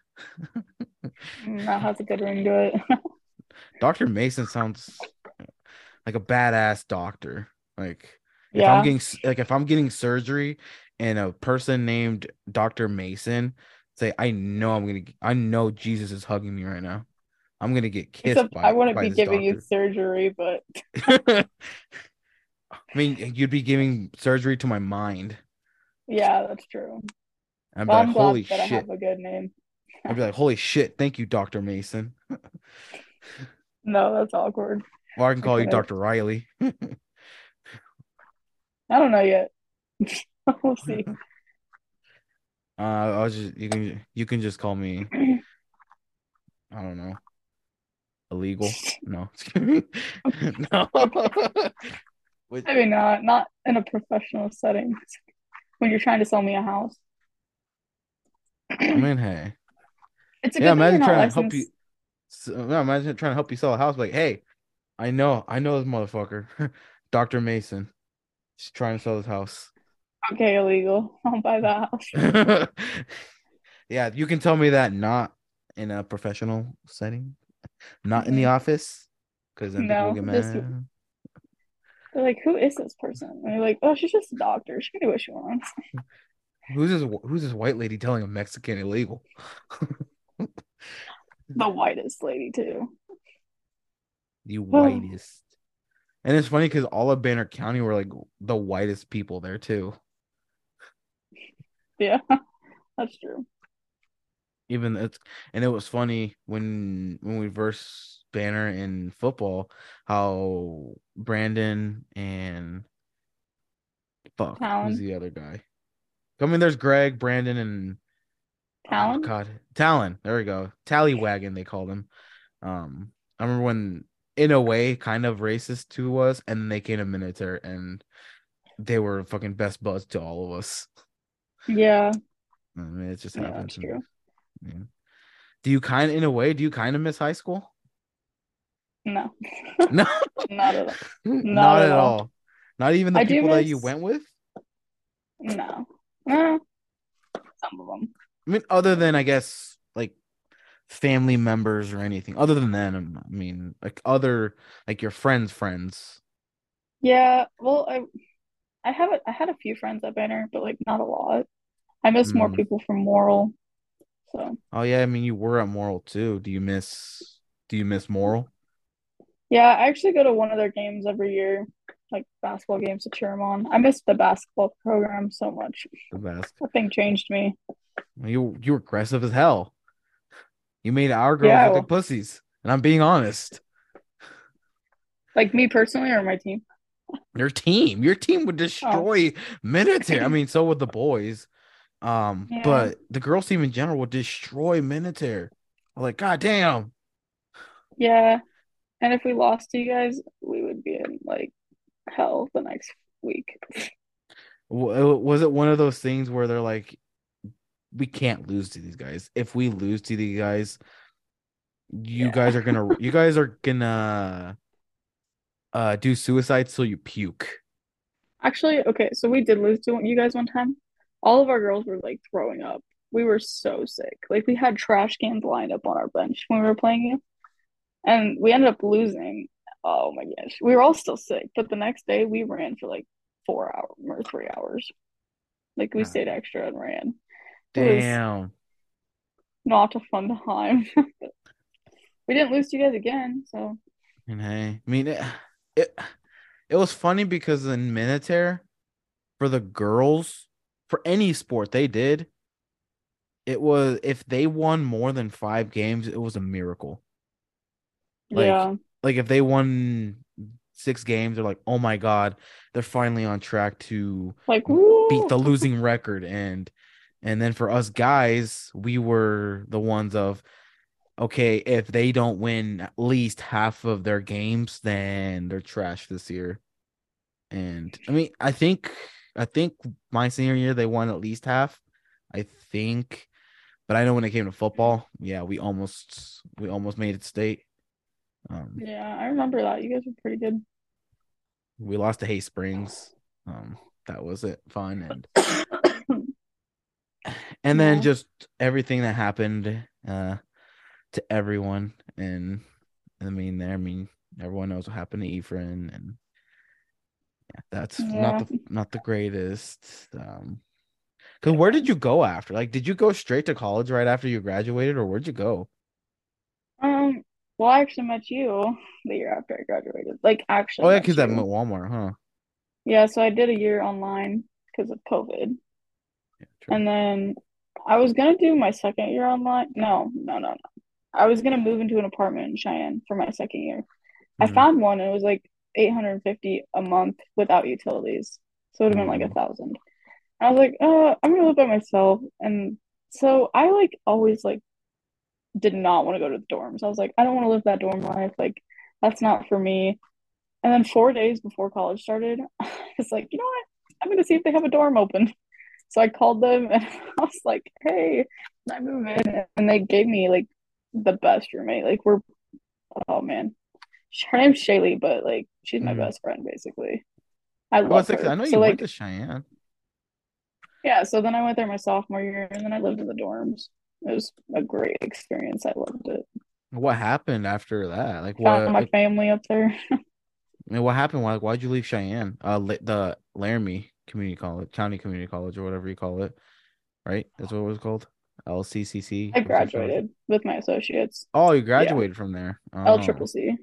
Mm, that has a good ring to it. *laughs* Dr. Mason sounds like a badass doctor. Like if Yeah. I'm getting like if I'm getting surgery and a person named Dr. Mason say I know I'm to I know Jesus is hugging me right now. I'm going to get kissed Except by I wouldn't by be giving you surgery, but *laughs* *laughs* I mean, you'd be giving surgery to my mind. yeah, that's true. I'd be Well, like, I'm glad holy that I shit. have a good name. I'd be like, holy shit, thank you, Dr. Mason. *laughs* No, that's awkward. Or I can call you Dr. Rylie. I don't know yet. We'll see. Uh, I was just you can you can just call me I don't know illegal. No, *laughs* no. Wait, *laughs* Maybe not. Not in a professional setting. When you're trying to sell me a house. I mean, hey, *clears throat* It's a yeah. good thing you're Imagine trying to help you. So, yeah, imagine trying to help you sell a house. Like, hey, I know, I know this motherfucker, *laughs* Dr. Mason. She's trying to sell his house. Okay, illegal. *laughs* I'll buy that house. *laughs* yeah, you can tell me that not in a professional setting, not in the office, because then people No, get just- mad. They're like, who is this person? And you're like, oh, she's just a doctor. She can do what she wants. *laughs* Who's this? Who's this white lady telling a Mexican illegal? The whitest lady too. the whitest. And it's funny because all of Banner County were like the whitest people there too. Yeah, *laughs* that's true. Even it's and it was funny when when we versed Banner in football, how Brandon and fuck Talon. who's the other guy? I mean, there's Greg, Brandon, and Talon. oh, Talon? God, Talon. There we go. Tallywhagon they called him. Um, I remember when, in a way, kind of racist to us, and then they came to Minatare, and they were fucking best buds to all of us. *laughs* Yeah, I mean, it just yeah, happens. that's true. Yeah. Do you kind of, in a way, do you kind of miss high school? No, *laughs* No, *laughs* not at all. *laughs* not, at at all. all. Not even the I people that you went with. No. Eh, some of them. I mean, other than I guess like family members or anything. Other than that, I mean, like other like your friends' friends. Yeah, well, I I have a, I had a few friends at Banner, but like not a lot. I miss more Mm. people from Morrill. So Oh yeah, I mean you were at Morrill too. Do you miss do you miss Morrill? yeah, I actually go to one of their games every year, like basketball games to cheer them on. I miss the basketball program so much. The best. That thing changed me. You you were aggressive as hell. You made our girls Yeah, look well- like pussies. And I'm being honest. Like me personally or my team. Your team, your team would *laughs* destroy Minatare. I mean, so would the *laughs* boys. Um, Yeah. but the girls team in general would destroy Minatare. I'm like, God damn. Yeah. And if we lost to you guys, we would be in like hell the next week. Was it one of those things where they're like, we can't lose to these guys. If we lose to these guys, you Yeah. guys are gonna, you guys are *laughs* gonna, uh, do suicide till you puke. Actually, okay, so we did lose to you guys one time. All of our girls were like throwing up. We were so sick. Like we had trash cans lined up on our bench when we were playing you. And we ended up losing. Oh my gosh. We were all still sick, but the next day we ran for like four hours or three hours. Like we stayed extra and ran. Damn. not a fun time. *laughs* We didn't lose to you guys again, so And hey, I mean, it, it, it was funny because in Minatare, for the girls, for any sport they did, it was if they won more than five games, it was a miracle. Like, yeah. Like if they won six games, they're like, oh my god, they're finally on track to Like woo! beat the losing record. And and then for us guys, we were the ones of okay, if they don't win at least half of their games, then they're trash this year. And I mean, I think I think my senior year they won at least half. I think. But I know when it came to football, yeah, we almost we almost made it state. Um Yeah, I remember that. You guys were pretty good. we lost to Hay Springs. Um that was it. Fun and *coughs* and then Yeah. just everything that happened uh to everyone and I mean, there, I mean, everyone knows what happened to Ephraim, and yeah, that's Yeah. not the not the greatest. Um, because where did you go after? Like, did you go straight to college right after you graduated, or where'd you go? Um, well, I actually met you the year after I graduated. Like, actually Oh yeah, met because at you. Walmart, huh? Yeah, so I did a year online because of COVID. Yeah, true. And then I was gonna do my second year online. No, no, no, no. I was gonna move into an apartment in Cheyenne for my second year. I Mhm. found one and it was like 850 a month without utilities. So it would have been like a Mm. thousand. I was like, uh, I'm gonna live by myself. And so I like always like did not want to go to the dorms. I was like, I don't want to live that dorm life. Like, that's not for me. And then four days before college started, *laughs* I was like, you know what? I'm gonna see if they have a dorm open. So I called them *laughs* and I was like, hey, can I move in? And they gave me like the best roommate. Like we're oh man. Her name's Shaylee, but like she's my Mhm. best friend basically. I love was like, her. I know you So went like to Cheyenne. yeah, so then I went there my sophomore year and then I lived in the dorms. It was a great experience. I loved it. What happened after that? Like, Found what? my Like, family up there. *laughs* and what happened? Why? Why'd you leave Cheyenne? Uh, the Laramie Community College, County Community College, or whatever you call it, right? That's what it was called. LCCC. I or some shit like that? graduated with my associates. Oh, you graduated from there. L Oh, triple C.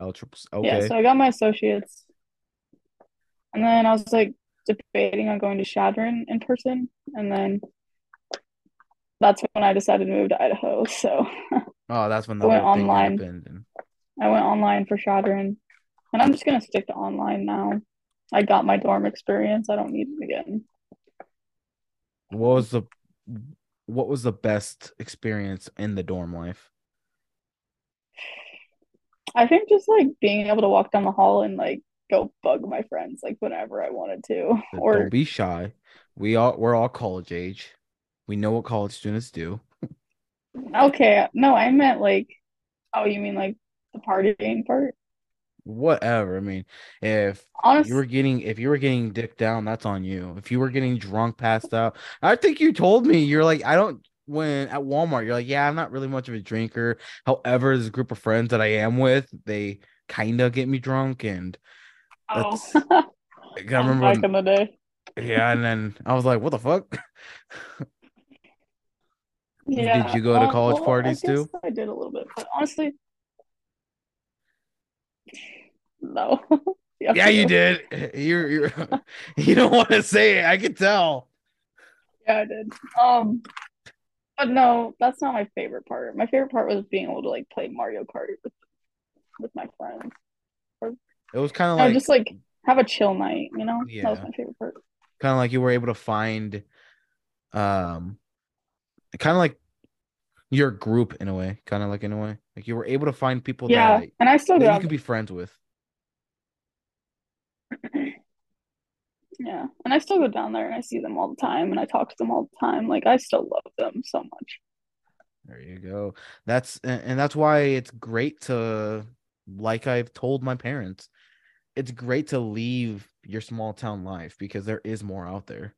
L triple. C. Yeah, Okay. so I got my associates. And then I was like debating on going to Chadron in person. And then that's when I decided to move to Idaho. *laughs* So Oh, that's when I the went whole thing online. happened. And I went online for Chadron. And I'm just gonna stick to online now. I got my dorm experience. I don't need it again. what was the what was the best experience in the dorm life? I think just like being able to walk down the hall and like go bug my friends like whenever I wanted to. But Or Don't be shy. We all we're all college age. We know what college students do. okay, no, I meant like oh, you mean like the partying part? Whatever. I mean, if Honest, you were getting if you were getting dick down, that's on you. If you were getting drunk, passed out, I think you told me you're like, I don't. When at Walmart, you're like, yeah, I'm not really much of a drinker. However, a group of friends that I am with. They kind of get me drunk, and oh. *laughs* I remember. back when- in the day. yeah, and then I was like, what the fuck? *laughs* Yeah. Did you go to um, college well, parties guess too? I did a little bit, but honestly, *laughs* no. *laughs* Yeah, you did. *laughs* You're you're you don't want to say it. I can tell. Yeah, I did. Um, but no, that's not my favorite part. My favorite part was being able to like play Mario Kart with with my friends. It was kind of like just like have a chill night, you know? yeah. That was my favorite part. kind of like you were able to find um kind of like your group in a way kind of like in a way like you were able to find people Yeah, that, and I still that you could be friends with *clears throat* Yeah, and I still go down there and I see them all the time and I talk to them all the time. Like I still love them so much. there you go that's and that's why it's great to like i've told my parents it's great to leave your small town life because there is more out there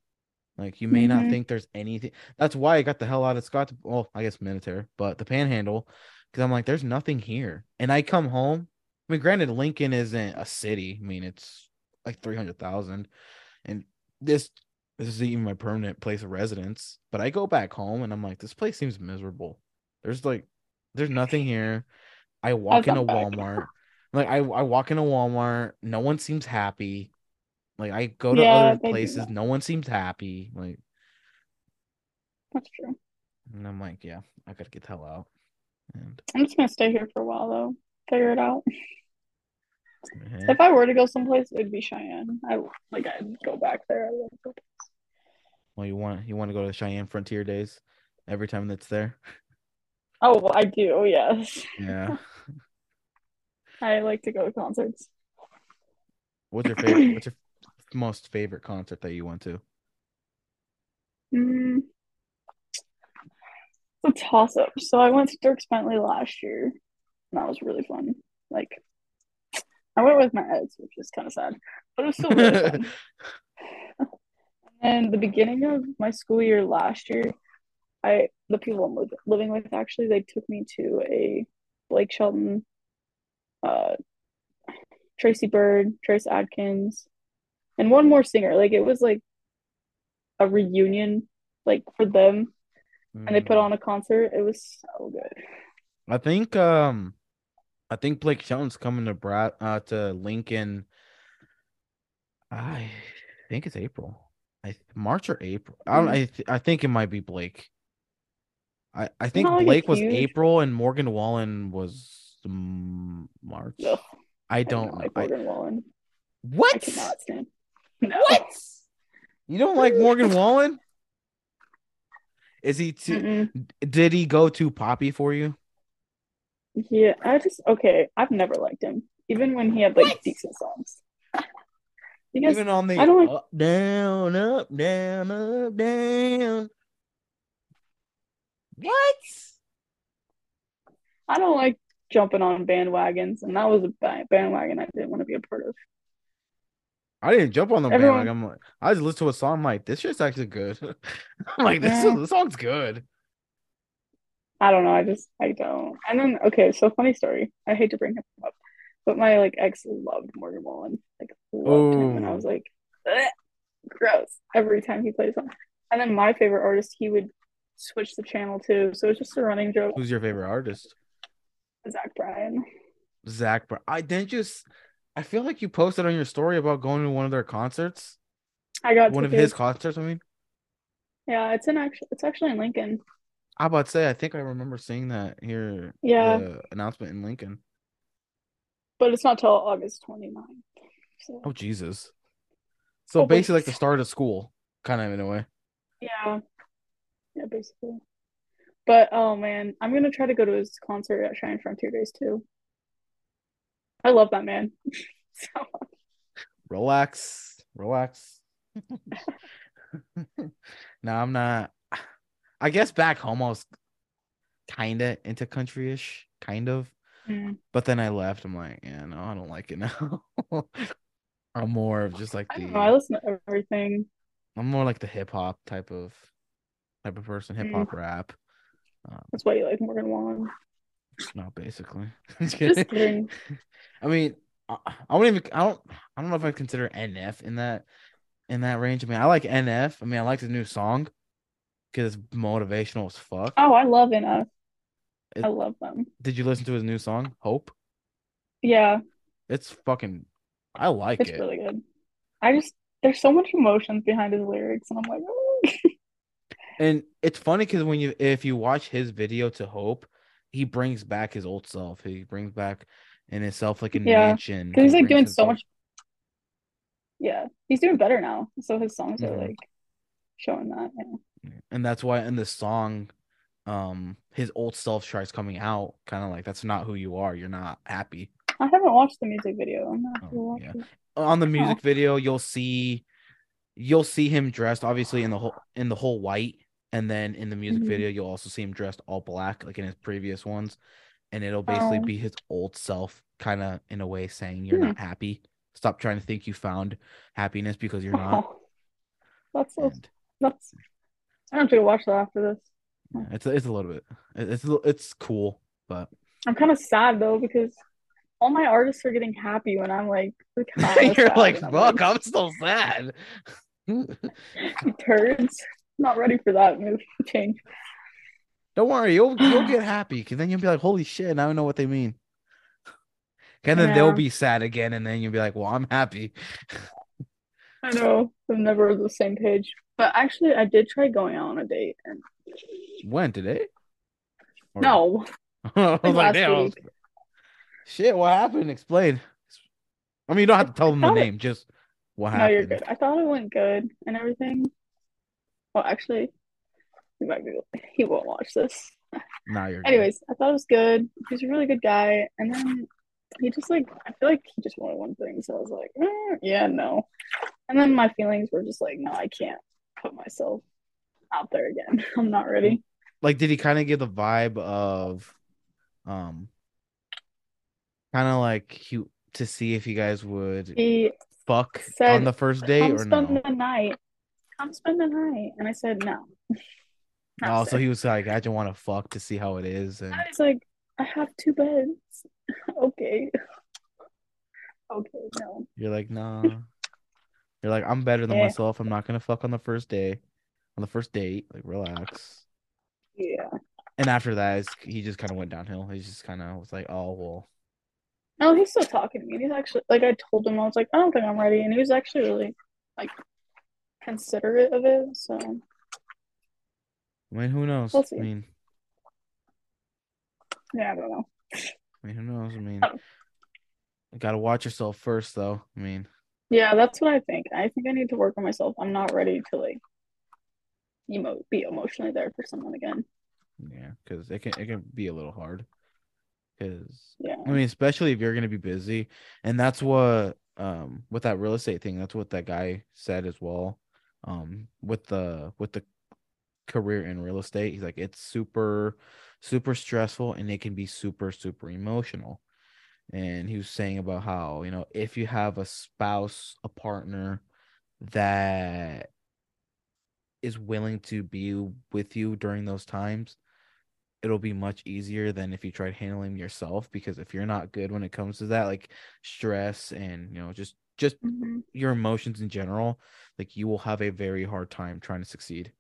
like you may not Mhm. think there's anything that's why i got the hell out of scott well i guess military but the panhandle because i'm like there's nothing here and i come home i mean granted lincoln isn't a city i mean it's like 300000 and this this is even my permanent place of residence but i go back home and i'm like this place seems miserable there's like there's nothing here i walk into walmart like I, I walk into walmart no one seems happy like I go to Yeah, other places, no one seems happy. Like, That's true. and I'm like, yeah, I gotta get the hell out. And I'm just gonna stay here for a while though. Figure it out. *laughs* yeah. If I were to go someplace, it'd be Cheyenne. I like I'd go back there. Well, you want you want to go to Cheyenne Frontier Days every time that's there. Oh, well, I do. Yes, Yeah. *laughs* I like to go to concerts. What's your favorite? *clears throat* What's your most favorite concert that you went to? Mm, it's a toss up. So I went to Dierks Bentley last year, and that was really fun. Like, I went with my ex, which is kind of sad, but it was still really fun. *laughs* *laughs* And the beginning of my school year last year, I the people I'm li- living with actually they took me to a Blake Shelton uh, Tracy Byrd, Trace Adkins, and one more singer. Like it was like a reunion, like for them, and they put Mm. on a concert. It was so good. I think um I think Blake Shelton's coming to Brad uh to Lincoln. I think it's April. I March or April. I don't. I th- I think it might be Blake. I I think not Blake was huge- April and Morgan Wallen was March. Ugh, I do don't know. like I- Morgan Wallen. I what? *laughs* No. What? You don't like *laughs* Morgan Wallen? Is he too Mm-mm. did he go too poppy for you? Yeah, I just okay. I've never liked him, even when he had like What? decent songs. *laughs* Because Even on the I don't like- up, down, up, down, up, down. What? I don't like jumping on bandwagons, and that was a bandwagon I didn't want to be a part of. I didn't jump on the Everyone- bandwagon. I'm like, I just listened to a song. I'm like, this shit's actually good. *laughs* I'm like, this Yeah. this song's good. I don't know. I just I don't. And then okay, so funny story. I hate to bring him up, but my like ex loved Morgan Wallen, like loved him, and I was like, gross every time he plays on. And then my favorite artist, he would switch the channel too, so it's just a running joke. Who's your favorite artist? Zach Bryan. Zach Brown. I didn't just. I feel like you posted on your story about going to one of their concerts. I got One of his concerts. I mean, Yeah, it's in actually it's actually in Lincoln. I about to say. I think I remember seeing that here. Yeah. Announcement in Lincoln. But it's not till August 29th. So Oh Jesus. So Oh, basically, like the start of school, kind of in a way. yeah. Yeah, basically. But oh man, I'm gonna try to go to his concert at Cheyenne Frontier Days too. I love that man. *laughs* so relax, relax. *laughs* no, I'm not. I guess back home I was kind of into country-ish, kind of. mm, But then I left. I'm like, yeah, no, I don't like it now. *laughs* I'm more of just like I the. don't know, I listen to everything. I'm more like the hip hop type of type of person, hip Mm. hop rap. That's why you like Morgan Wallen. No, basically. *laughs* Just kidding. *laughs* I mean, I, I wouldn't even. I don't. I don't know if I consider NF in that in that range. I mean, I like NF. I mean, I like the new song because it's motivational as fuck. Oh, I love NF. It- I love them. Did you listen to his new song, Hope? Yeah, It's fucking. I like it's it. really good. I just there's so much emotions behind his lyrics, and I'm like, oh. *laughs* And it's funny because when you if you watch his video to Hope, he brings back his old self. He brings back in himself like a Yeah, mansion. because he's He like doing so much. Yeah, he's doing better now. So his songs are Mhm. like showing that. Yeah. And that's why in the song um his old self tries coming out kind of like that's not who you are you're not happy I haven't watched the music video. I'm not Oh, yeah. on the Oh. music video you'll see you'll see him dressed obviously in the whole in the whole white and then in the music Mhm. video you'll also see him dressed all black like in his previous ones and it'll basically Oh. be his old self kind of in a way saying you're Hmm. not happy stop trying to think you found happiness because you're not Oh, *laughs* that's so, and that's. I don't have to watch that after this. yeah, it's it's a little bit it's it's cool but I'm kind of sad though because all my artists are getting happy when I'm like, *laughs* you're like fuck i'm still sad "You *laughs* *laughs* turds. Not ready for that move change. Don't worry, you'll you'll *sighs* get happy because then you'll be like, "Holy shit!" Now I know what they mean. And then they'll be sad again, and then you'll be like, "Well, I'm happy." I know I'm never on the same page. But actually, I did try going out on a date, and When today? Or- no, *laughs* I was like, last "Damn, was- shit, what happened? Explain. I mean, you don't have to tell them the thought it- name, just what no, you're happened. good. I thought it went good and everything. Well, actually, he might be. He won't watch this. Nah, you're good. Anyways, I thought it was good. He's a really good guy, and then he just like I feel like he just wanted one thing, so I was like, "Eh, yeah, no. And then my feelings were just like, no, I can't put myself out there again. *laughs* I'm not ready. Like, did he kind of give the vibe of, um, kind of like he to see if you guys would He fuck said, on the first date come or spend no? the night. Come spend the night, and I said no. *laughs* Oh, so he was like, I just want to fuck to see how it is, and And he's like, I have two beds. *laughs* okay. Okay, no. You're like, nah. You're like, I'm better than Yeah. myself. I'm not gonna fuck on the first day, on the first date. Like, relax. Yeah. And after that, it's, he just kind of went downhill. He just kind of was like, oh well. No, he's still talking to me. He's actually like I told him I was like, I don't think I'm ready. And he was actually really like considerate of it. So I mean, who knows? We'll see. I mean, yeah, I don't know. I mean, who knows? I mean, Oh. you gotta watch yourself first, though. I mean, Yeah, that's what I think. I think I need to work on myself. I'm not ready to like emo be emotionally there for someone again. yeah, because it can it can be a little hard. Because Yeah. I mean, especially if you're gonna be busy, and that's what um with that real estate thing. That's what that guy said as well. Um, with the with the career in real estate, he's like it's super super stressful and it can be super super emotional. And he was saying about how you know if you have a spouse, a partner that is willing to be with you during those times it'll be much easier than if you tried handling yourself because if you're not good when it comes to that like stress and you know just just Mhm. your emotions in general like you will have a very hard time trying to succeed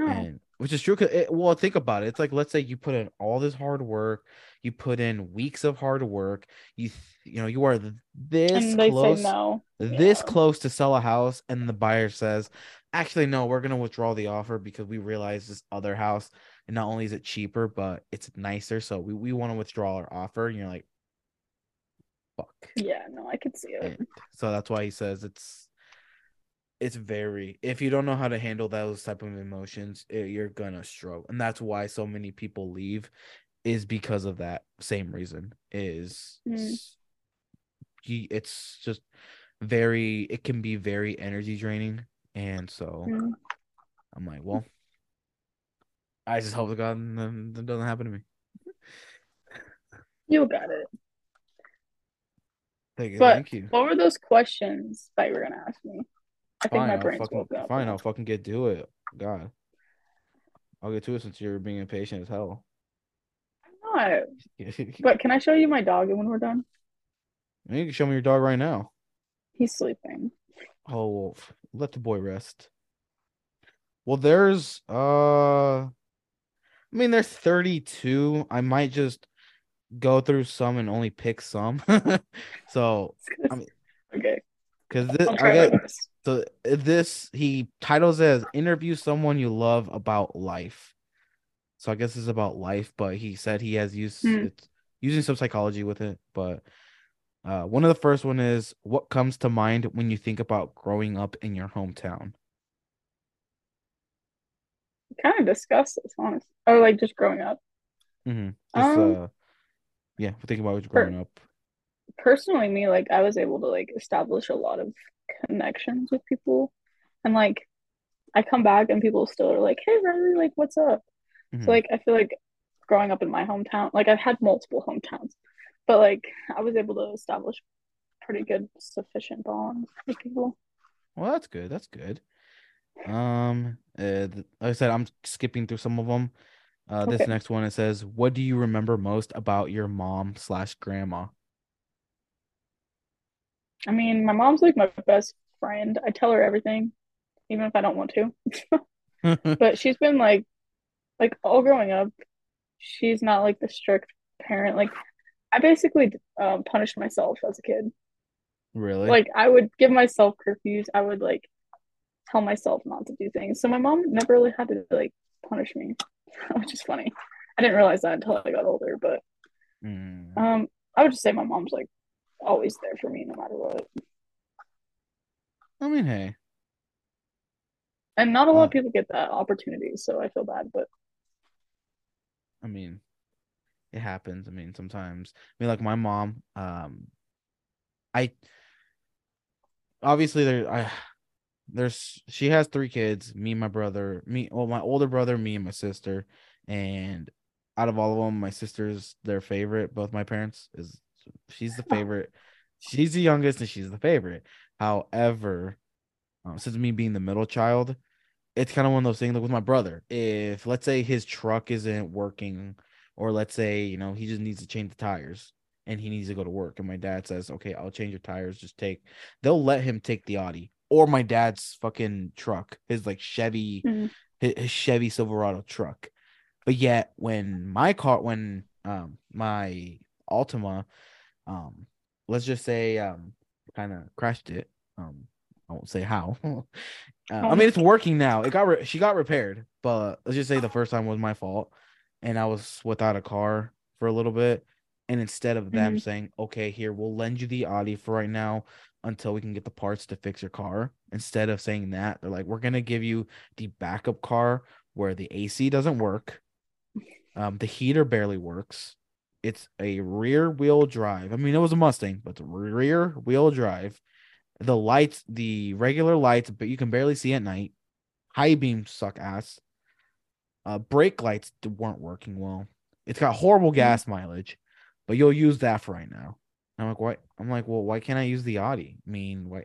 No. and which is true cause well think about it it's like let's say you put in all this hard work you put in weeks of hard work you you know you are this close no. this Yeah. close to sell a house and the buyer says actually no we're going to withdraw the offer because we realize this other house and not only is it cheaper but it's nicer so we, we want to withdraw our offer and you're like fuck Yeah, no, I could see it. And so that's why he says it's it's very if you don't know how to handle those type of emotions eh, you're gonna struggle and that's why so many people leave is because of that same reason is Mm. it's just very it can be very energy draining and so Mm. i'm like well i just hope to god that doesn't happen to me *laughs* You got it. thank you But thank you what were those questions that you were gonna ask me? I think fine my i'll brain's fucking woke up. fine i'll fucking get to it god i'll get to it since you're being impatient as hell I'm not. *laughs* But can I show you my dog when we're done? You can show me your dog right now He's sleeping. Oh, well, let the boy rest. Well, there's uh I mean there's 32. I might just go through some and only pick some. *laughs* so, I mean, *laughs* Okay, cuz this so this he titles it as interview someone you love about life. So I guess it's about life, but he said he has used Hmm. it's using some psychology with it, but uh one of the first one is what comes to mind when you think about growing up in your hometown? Kind of discuss this, honest. Or like just growing up. Mm-hmm. Just Um, uh, yeah, think about for- growing up. Personally me like I was able to like establish a lot of connections with people and like I come back and people still are like hey Rylie like what's up Mhm. so like I feel like growing up in my hometown like I've had multiple hometowns but like I was able to establish pretty good sufficient bonds with people Well, that's good. That's good. Um, uh, like I said, I'm skipping through some of them. Uh, this Okay. next one it says, "What do you remember most about your mom slash grandma?" I mean my mom's like my best friend. I tell her everything even if I don't want to. *laughs* But she's been like like all growing up she's not like the strict parent. Like I basically um, punished myself as a kid. Really? like I would give myself curfews. I would like tell myself not to do things. So my mom never really had to like punish me *laughs* which is funny. I didn't realize that until I got older but Mm. um I would just say my mom's like always there for me no matter what I mean, hey, and not a lot Uh, of people get that opportunity so I feel bad but I mean, it happens. I mean, sometimes. I mean, like my mom. Um, I obviously there. I there's she has three kids. Me, and my brother, me. Well, my older brother, me, and my sister. And out of all of them, my sister's their favorite. Both my parents is she's the favorite. She's the youngest, and she's the favorite. However, um, since me being the middle child, it's kind of one of those things like with my brother. If let's say his truck isn't working or let's say you know he just needs to change the tires and he needs to go to work and my dad says okay i'll change your tires just take they'll let him take the audi or my dad's fucking truck his like chevy Mhm. his, his chevy silverado truck but yet when my car when um my altima um let's just say um kind of crashed it. Um i won't say how. Uh, *laughs* i mean it's working now. It got re- she got repaired but let's just say the first time was my fault and i was without a car for a little bit and instead of them saying okay here we'll lend you the audi for right now until we can get the parts to fix your car instead of saying that they're like we're gonna give you the backup car where the ac doesn't work um the heater barely works it's a rear wheel drive. I mean it was a mustang but the rear wheel drive the lights the regular lights but you can barely see at night. High beams suck ass. Uh brake lights weren't working well. It's got horrible gas mileage but you'll use that for right now. I'm like what i'm like well why can't i use the audi? I mean why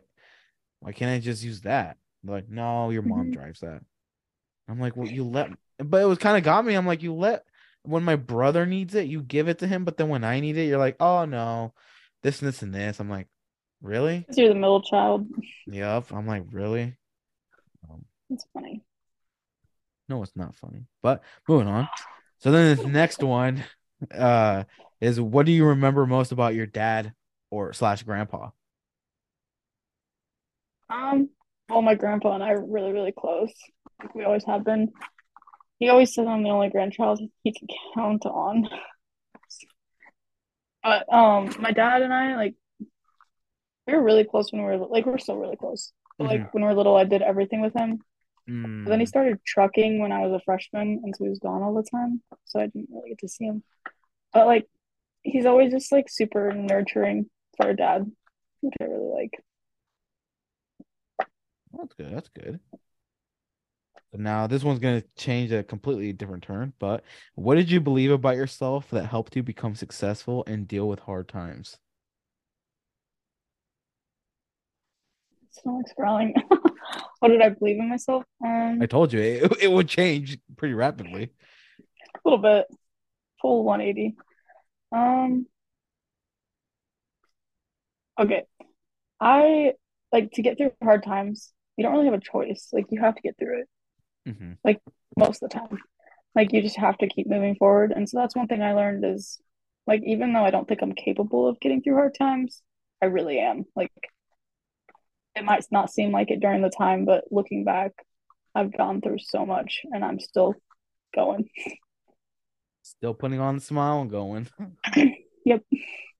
why can't i just use that? They're like no your mom Mhm. drives that. I'm like well you let but it was kind of got me. I'm like you let when my brother needs it you give it to him but then when i need it you're like oh no this and this and this i'm like really Because you're the middle child. Yep. I'm like, really? Um, It's funny. no, it's not funny. But moving on. So then this next one uh is what do you remember most about your dad or slash grandpa? Um, well, my grandpa and I are really, really close. Like, we always have been. He always says I'm the only grandchild he can count on. But um, my dad and I like we were really close when we were like we're still really close. But like when we were little, I did everything with him. But then he Mm, started trucking when I was a freshman, and so he was gone all the time. So I didn't really get to see him. But like, he's always just like super nurturing for a dad, which I really like. that's good. That's good. Now this one's gonna change a completely different turn. But what did you believe about yourself that helped you become successful and deal with hard times? It's Stomach's growling. *laughs* What did I believe in myself? Um, I told you it, it would change pretty rapidly. a little bit, full 180. Um, okay. I like to get through hard times. You don't really have a choice. Like you have to get through it. Hmm Like most of the time. Like you just have to keep moving forward. And so that's one thing I learned is like even though I don't think I'm capable of getting through hard times, I really am. Like it might not seem like it during the time, but looking back, I've gone through so much and I'm still going. *laughs* Still putting on the smile and going. *laughs* Yep.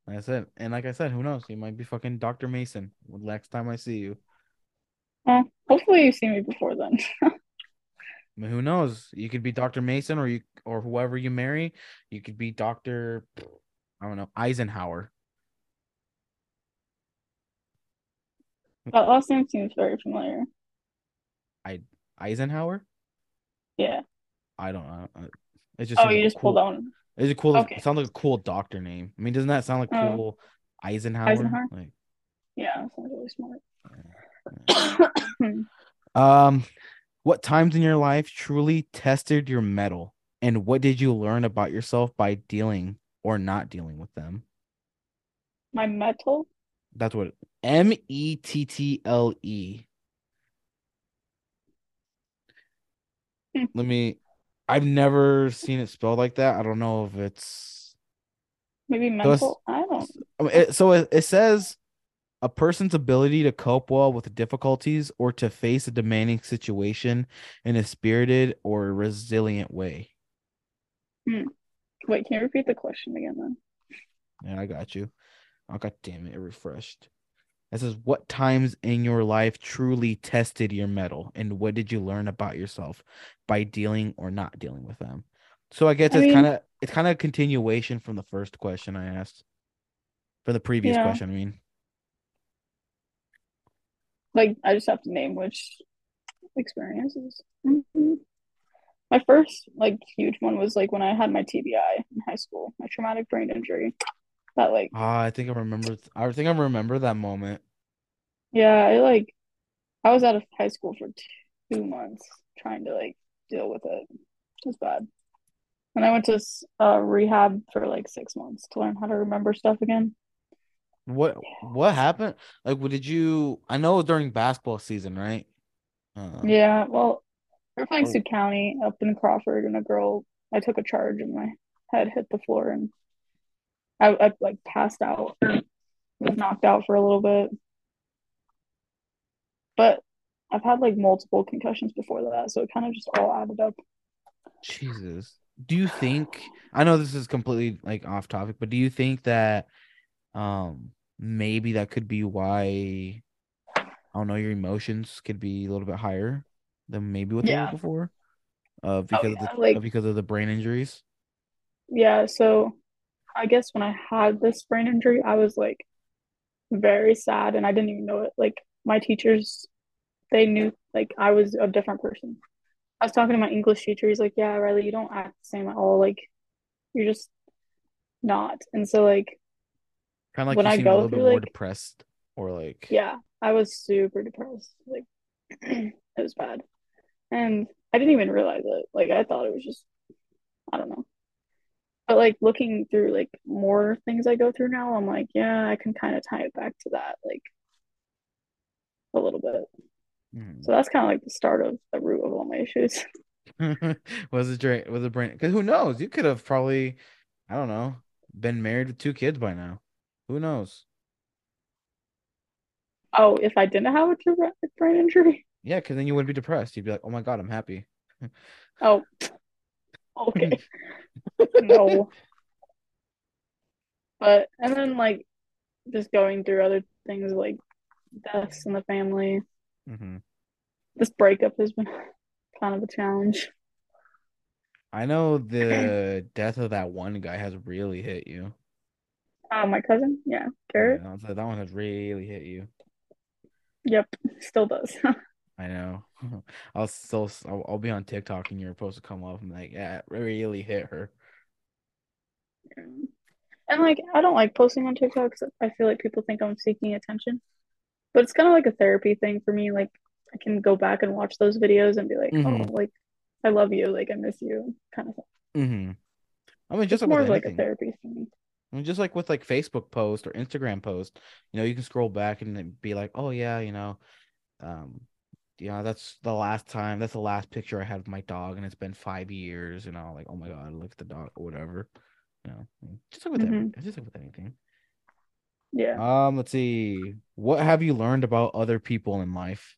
That's it. And like I said, who knows? You might be fucking Dr. Mason next time I see you. Well, hopefully you see me before then. *laughs* I mean, who knows? You could be Dr. Mason or you or whoever you marry. You could be Dr. I don't know, Eisenhower. That last name seems very familiar. I Eisenhower? Yeah. I don't know. It's just Oh, you like just pulled on It's a cool. Okay. It sounds like a cool doctor name. I mean, doesn't that sound like Oh. cool? Eisenhower. Eisenhower? Like, Yeah, that sounds really smart. *coughs* um, what times in your life truly tested your mettle, and what did you learn about yourself by dealing or not dealing with them? My mettle. That's what M E T T L E. Hmm. Let me. I've never seen it spelled like that. I don't know if it's. Maybe So. I don't it, so it, it says a person's ability to cope well with difficulties or to face a demanding situation in a spirited or resilient way. Hmm. wait, can you repeat the question again then? Yeah, I got you. Oh, god damn it, it refreshed. It says, What times in your life truly tested your mettle, and what did you learn about yourself by dealing or not dealing with them? So I guess I it's kind of it's kind of a continuation from the first question I asked. For the previous Yeah. question, I mean. Like, I just have to name which experiences. Mhm. My first, like, huge one was like when I had my TBI in high school, my traumatic brain injury. That, like, Ah, I think I remember I think I remember that moment. yeah, I like, I was out of high school for two months trying to like deal with it. It was bad. And I went to uh, rehab for like six months to learn how to remember stuff again. What what happened? Like, what did you? I know during basketball season, right? Um, Yeah, well, we were playing Oh. Sioux County up in Crawford, and a girl, I took a charge and my head hit the floor, and I, I like passed out, was knocked out for a little bit. But I've had like multiple concussions before that, so it kind of just all added up. Jesus. Do you think? I know this is completely like off topic, but do you think that, um, maybe that could be why? I don't know. Your emotions could be a little bit higher than maybe what they were before, uh, because of yeah, the like- uh, because of the brain injuries. Yeah, so I guess when I had this brain injury, I was like very sad and I didn't even know it. Like my teachers, they knew like I was a different person. I was talking to my English teacher. He's like, "Yeah, Rylie, you don't act the same at all. Like you're just not." And so like Kind of like when you I seem a go little bit through, more like- depressed, or like yeah, I was super depressed. Like *clears throat* it was bad. And I didn't even realize it. Like I thought it was just I don't know. But like looking through like more things I go through now, I'm like, yeah, I can kind of tie it back to that like a little bit. Mhm. So that's kind of like the start of the root of all my issues. *laughs* *laughs* was it drain was it brain because who knows you could have probably i don't know been married with two kids by now who knows Oh, if I didn't have a traumatic brain injury. yeah because then you wouldn't be depressed you'd be like oh my god i'm happy Oh, okay. *laughs* No. But and then like just going through other things like deaths in the family. Mm-hmm. This breakup has been kind of a challenge. i know the *clears throat* death of that one guy has really hit you Oh, my cousin, yeah, Garrett. Yeah, that one has really hit you Yep, still does. *laughs* i know *laughs* i'll still I'll, I'll be on tiktok and you're supposed to come up. I'm like yeah it really hit her And like, I don't like posting on TikTok 'cause I feel like people think I'm seeking attention. But it's kind of like a therapy thing for me. Like, I can go back and watch those videos and be like, Mhm. oh, like, I love you, like, I miss you, kind of thing. mm-hmm i mean It's just like more like a therapy thing. I mean, just like with like Facebook post or Instagram post, you know, you can scroll back and be like, oh yeah, you know, um, you know, that's the last time, that's the last picture I had of my dog, and it's been five years, you know, like, oh my god, look at the dog or whatever, you know, just like with everything, just like with anything. Yeah. Um, let's see, what have you learned about other people in life?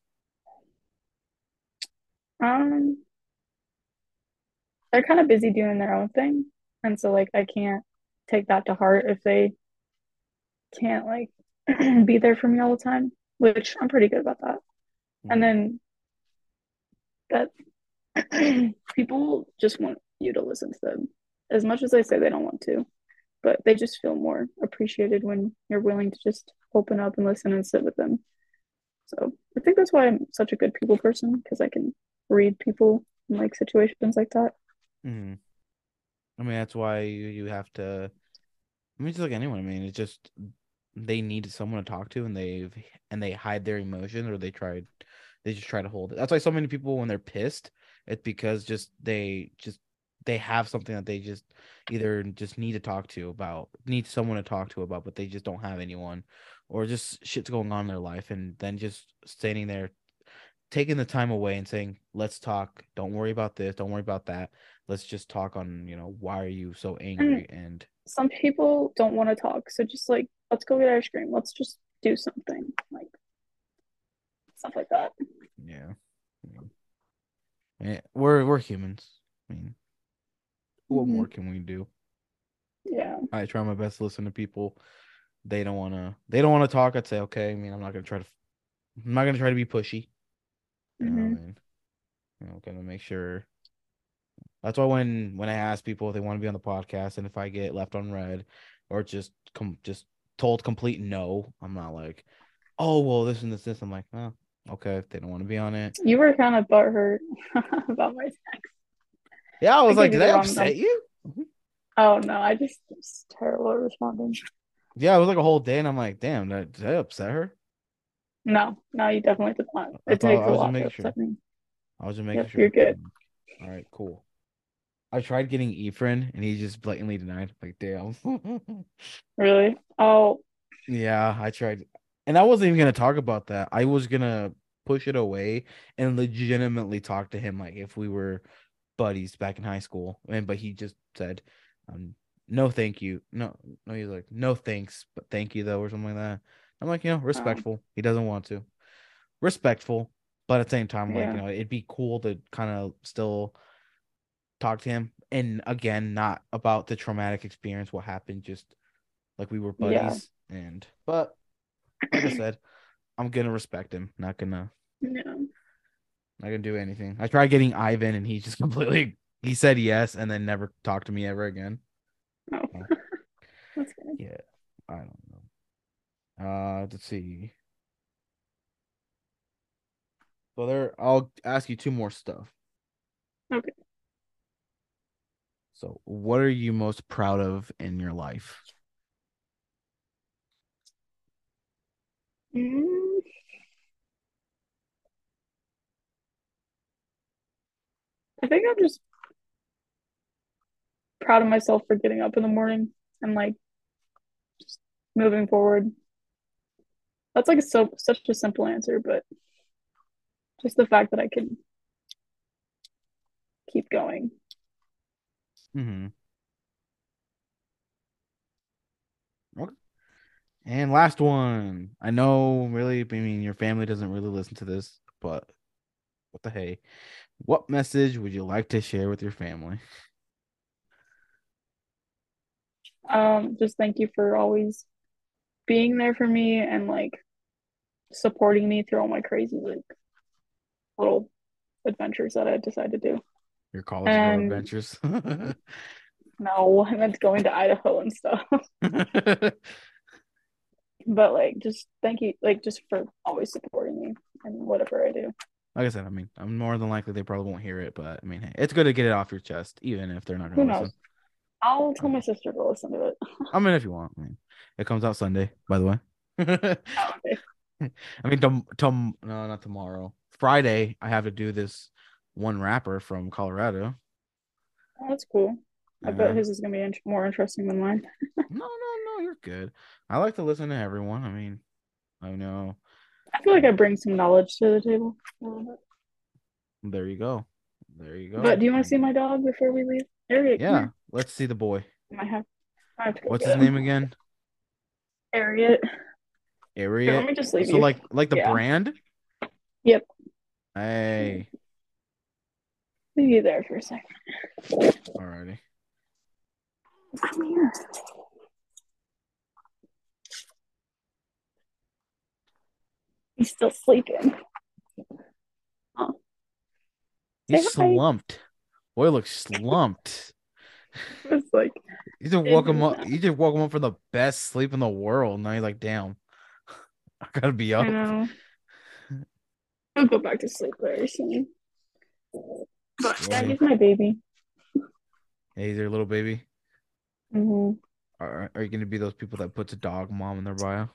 Um, they're kind of busy doing their own thing. And so, like, I can't take that to heart if they can't, like, *clears throat* be there for me all the time, which I'm pretty good about that. And then that *clears throat* people just want you to listen to them as much as they say they don't want to, but they just feel more appreciated when you're willing to just open up and listen and sit with them. So I think that's why I'm such a good people person because I can read people in like situations like that. hmm I mean, that's why you, you have to. I mean, just like anyone. I mean, it's just they need someone to talk to, and they've and they hide their emotions, or they tried, they just try to hold it. That's why so many people, when they're pissed, it's because just they just they have something that they just either just need to talk to about, need someone to talk to about, but they just don't have anyone, or just shit's going on in their life, and then just standing there, taking the time away and saying, "Let's talk. Don't worry about this. Don't worry about that." Let's just talk on you know why are you so angry and Some people don't want to talk, so just like let's go get ice cream. Let's just do something like stuff like that. yeah mean, eh, we're we're humans i mean what Mhm. more can we do Yeah. i try my best to listen to people they don't want to they don't want to talk i'd say okay i mean i'm not gonna try to i'm not gonna try to be pushy you know Mhm. what I mean? you know gonna make sure that's why when when i ask people if they want to be on the podcast and if i get left on red or just come just told complete no i'm not like oh well this and this this i'm like oh okay if they don't want to be on it You were kind of butthurt *laughs* about my text. yeah i was I like did i upset you mm-hmm. Oh no, I just was terrible at responding. yeah it was like a whole day and i'm like damn did, did i upset her No, no, you definitely did not. I It takes I a lot to sure. upset me. i was just making Yep, sure you're good. all right cool I tried getting Efren and he just blatantly denied. Like, damn. *laughs* Really? Oh, yeah, I tried. And I wasn't even gonna talk about that. I was gonna push it away and legitimately talk to him like if we were buddies back in high school. And but he just said, um, no thank you. No, no, he's like, no thanks, but thank you though, or something like that. I'm like, you know, respectful. He doesn't want to. Respectful, but at the same time, like, Yeah. you know, it'd be cool to kind of still talk to him. And again, not about the traumatic experience, what happened, just like we were Yeah. buddies. And but like I said, I'm gonna respect him. Not gonna yeah. not gonna do anything. I tried getting Ivan and he just *laughs* completely he said yes and then never talked to me ever again. Oh, *laughs* that's good. Yeah, I don't know. Uh, let's see. So there, I'll ask you two more stuff. Okay. So, what are you most proud of in your life? Mm. I think I'm just proud of myself for getting up in the morning and like just moving forward. That's like so such a simple answer, but just the fact that I can keep going. Mm-hmm. Okay. And last one. I know, really, I mean, your family doesn't really listen to this, but what the hey? What message would you like to share with your family? Um, just thank you for always being there for me and like supporting me through all my crazy like little adventures that I decide to do. Your college And- adventures. *laughs* No, I meant going to Idaho and stuff. *laughs* But like just thank you like just for always supporting me and whatever I do. like I said, I mean, I'm more than likely they probably won't hear it, but I mean, hey, it's good to get it off your chest, even if they're not Who gonna knows? listen. I'll tell my um, sister to listen to it. *laughs* I mean, if you want, I mean, it comes out Sunday, by the way. Oh, okay. I mean, tom- tom- no, not tomorrow. Friday, I have to do this one rapper from Colorado. Oh, that's cool. I bet Uh, his is gonna be int- more interesting than mine. *laughs* no, no, no, you're good. I like to listen to everyone. I mean, I know. I feel like I bring some knowledge to the table. a little bit. There you go. There you go. But do you want to see my dog before we leave? Come Yeah, here. let's see the boy. I have, I have What's his him. name again? Ariat. Here, let Ariat. me just leave So you. like like the Yeah. brand? Yep. Hey, leave you there for a second. alrighty. Come here. He's still sleeping. Oh. He's Say hi. slumped. Boy looks slumped. *laughs* It's like You just woke him up. You just woke him up for the best sleep in the world. Now he's like, damn, *laughs* I gotta be up. I know. He'll go back to sleep very soon. Yeah, he's my baby. Hey, he's your little baby. hmm Are, are you gonna be those people that puts a dog mom in their bio?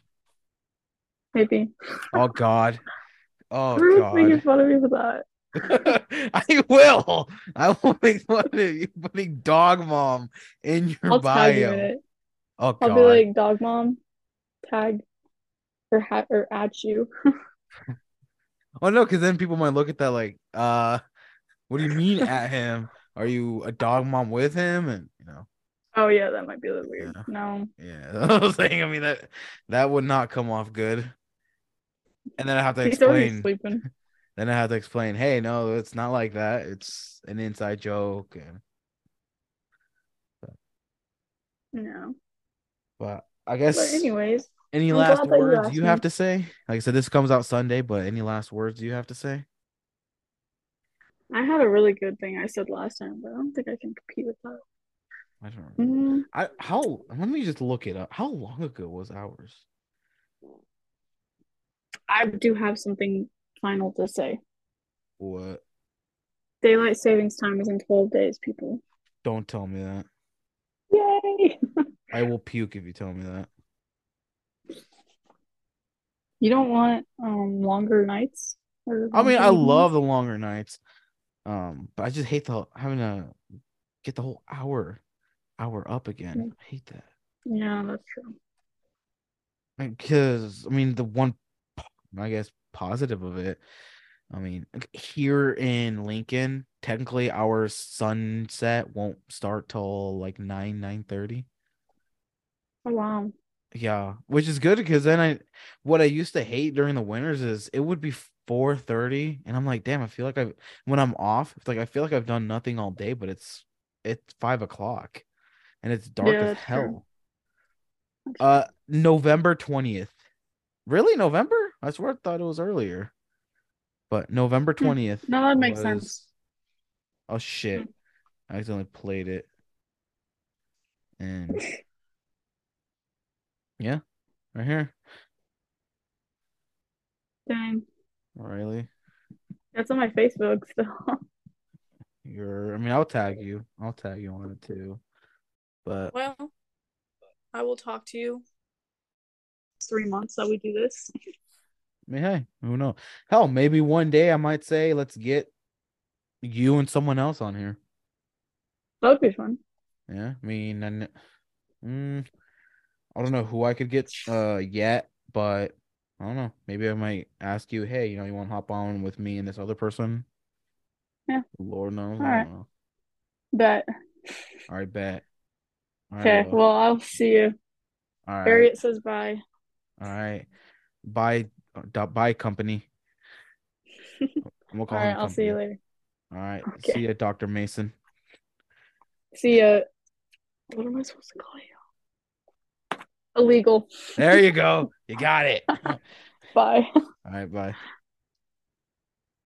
Maybe. Oh God. Oh making God. fun of me for that. *laughs* I will. I will make fun of you putting dog mom in your I'll tag you in bio. it. Oh I'll God. be like dog mom, tag or hat or at you. *laughs* Oh no, because then people might look at that like, uh, what do you mean at him? Are you a dog mom with him? And you know, Oh yeah, that might be a little weird. Yeah. No. yeah, *laughs* I was saying. I mean that that would not come off good. And then I have to He's explain. sleeping. *laughs* Then I have to explain. Hey, no, it's not like that. It's an inside joke. And No. but I guess But anyways, any I'm last that you words you have to say? Like I said, this comes out Sunday, but any last words you have to say? I had a really good thing I said last time, but I don't think I can compete with that. I don't remember. Mm, I how let me just look it up. How long ago was ours? I do have something final to say. What? Daylight savings time is in 12 days, people. Don't tell me that. Yay! I will puke if you tell me that. You don't want um longer nights? Or I mean, I love the longer nights. Um, but I just hate the having to get the whole hour hour up again. Mm. I hate that. Yeah, that's true. Because I mean the one I guess positive of it. I mean, here in Lincoln, technically our sunset won't start till like 9 9 30. Oh wow. Yeah, which is good because then I what I used to hate during the winters is it would be 4:30 and I'm like, damn, I feel like I when I'm off, it's like I feel like I've done nothing all day, but it's it's five o'clock and it's dark Yeah, as that's true. hell. Uh November 20th. Really? November? I swear I thought it was earlier. But November twentieth. no, that makes was- sense. Oh shit. Hmm. I accidentally played it. And yeah, right here. Dang. Rylie. That's on my Facebook still. *laughs* You're I mean I'll tag you. I'll tag you on it too. But well, I will talk to you. Three months that we do this. I mean, hey, who knows? Hell, maybe one day I might say let's get you and someone else on here. That would be fun. Yeah, I mean, and mm, I don't know who I could get uh yet, but I don't know. Maybe I might ask you, hey, you know, you want to hop on with me and this other person? Yeah. Lord knows. I All right. know. Bet. All right, bet. All right, Okay, well, I'll see you. all right, Ariat says bye. all right. Bye, uh, bye, company. I'm gonna All call right, I'll see you later. All right, Okay. see you, Doctor Mason. See ya. What am I supposed to call you? Illegal. There you go. *laughs* You got it. *laughs* Bye. All right, bye.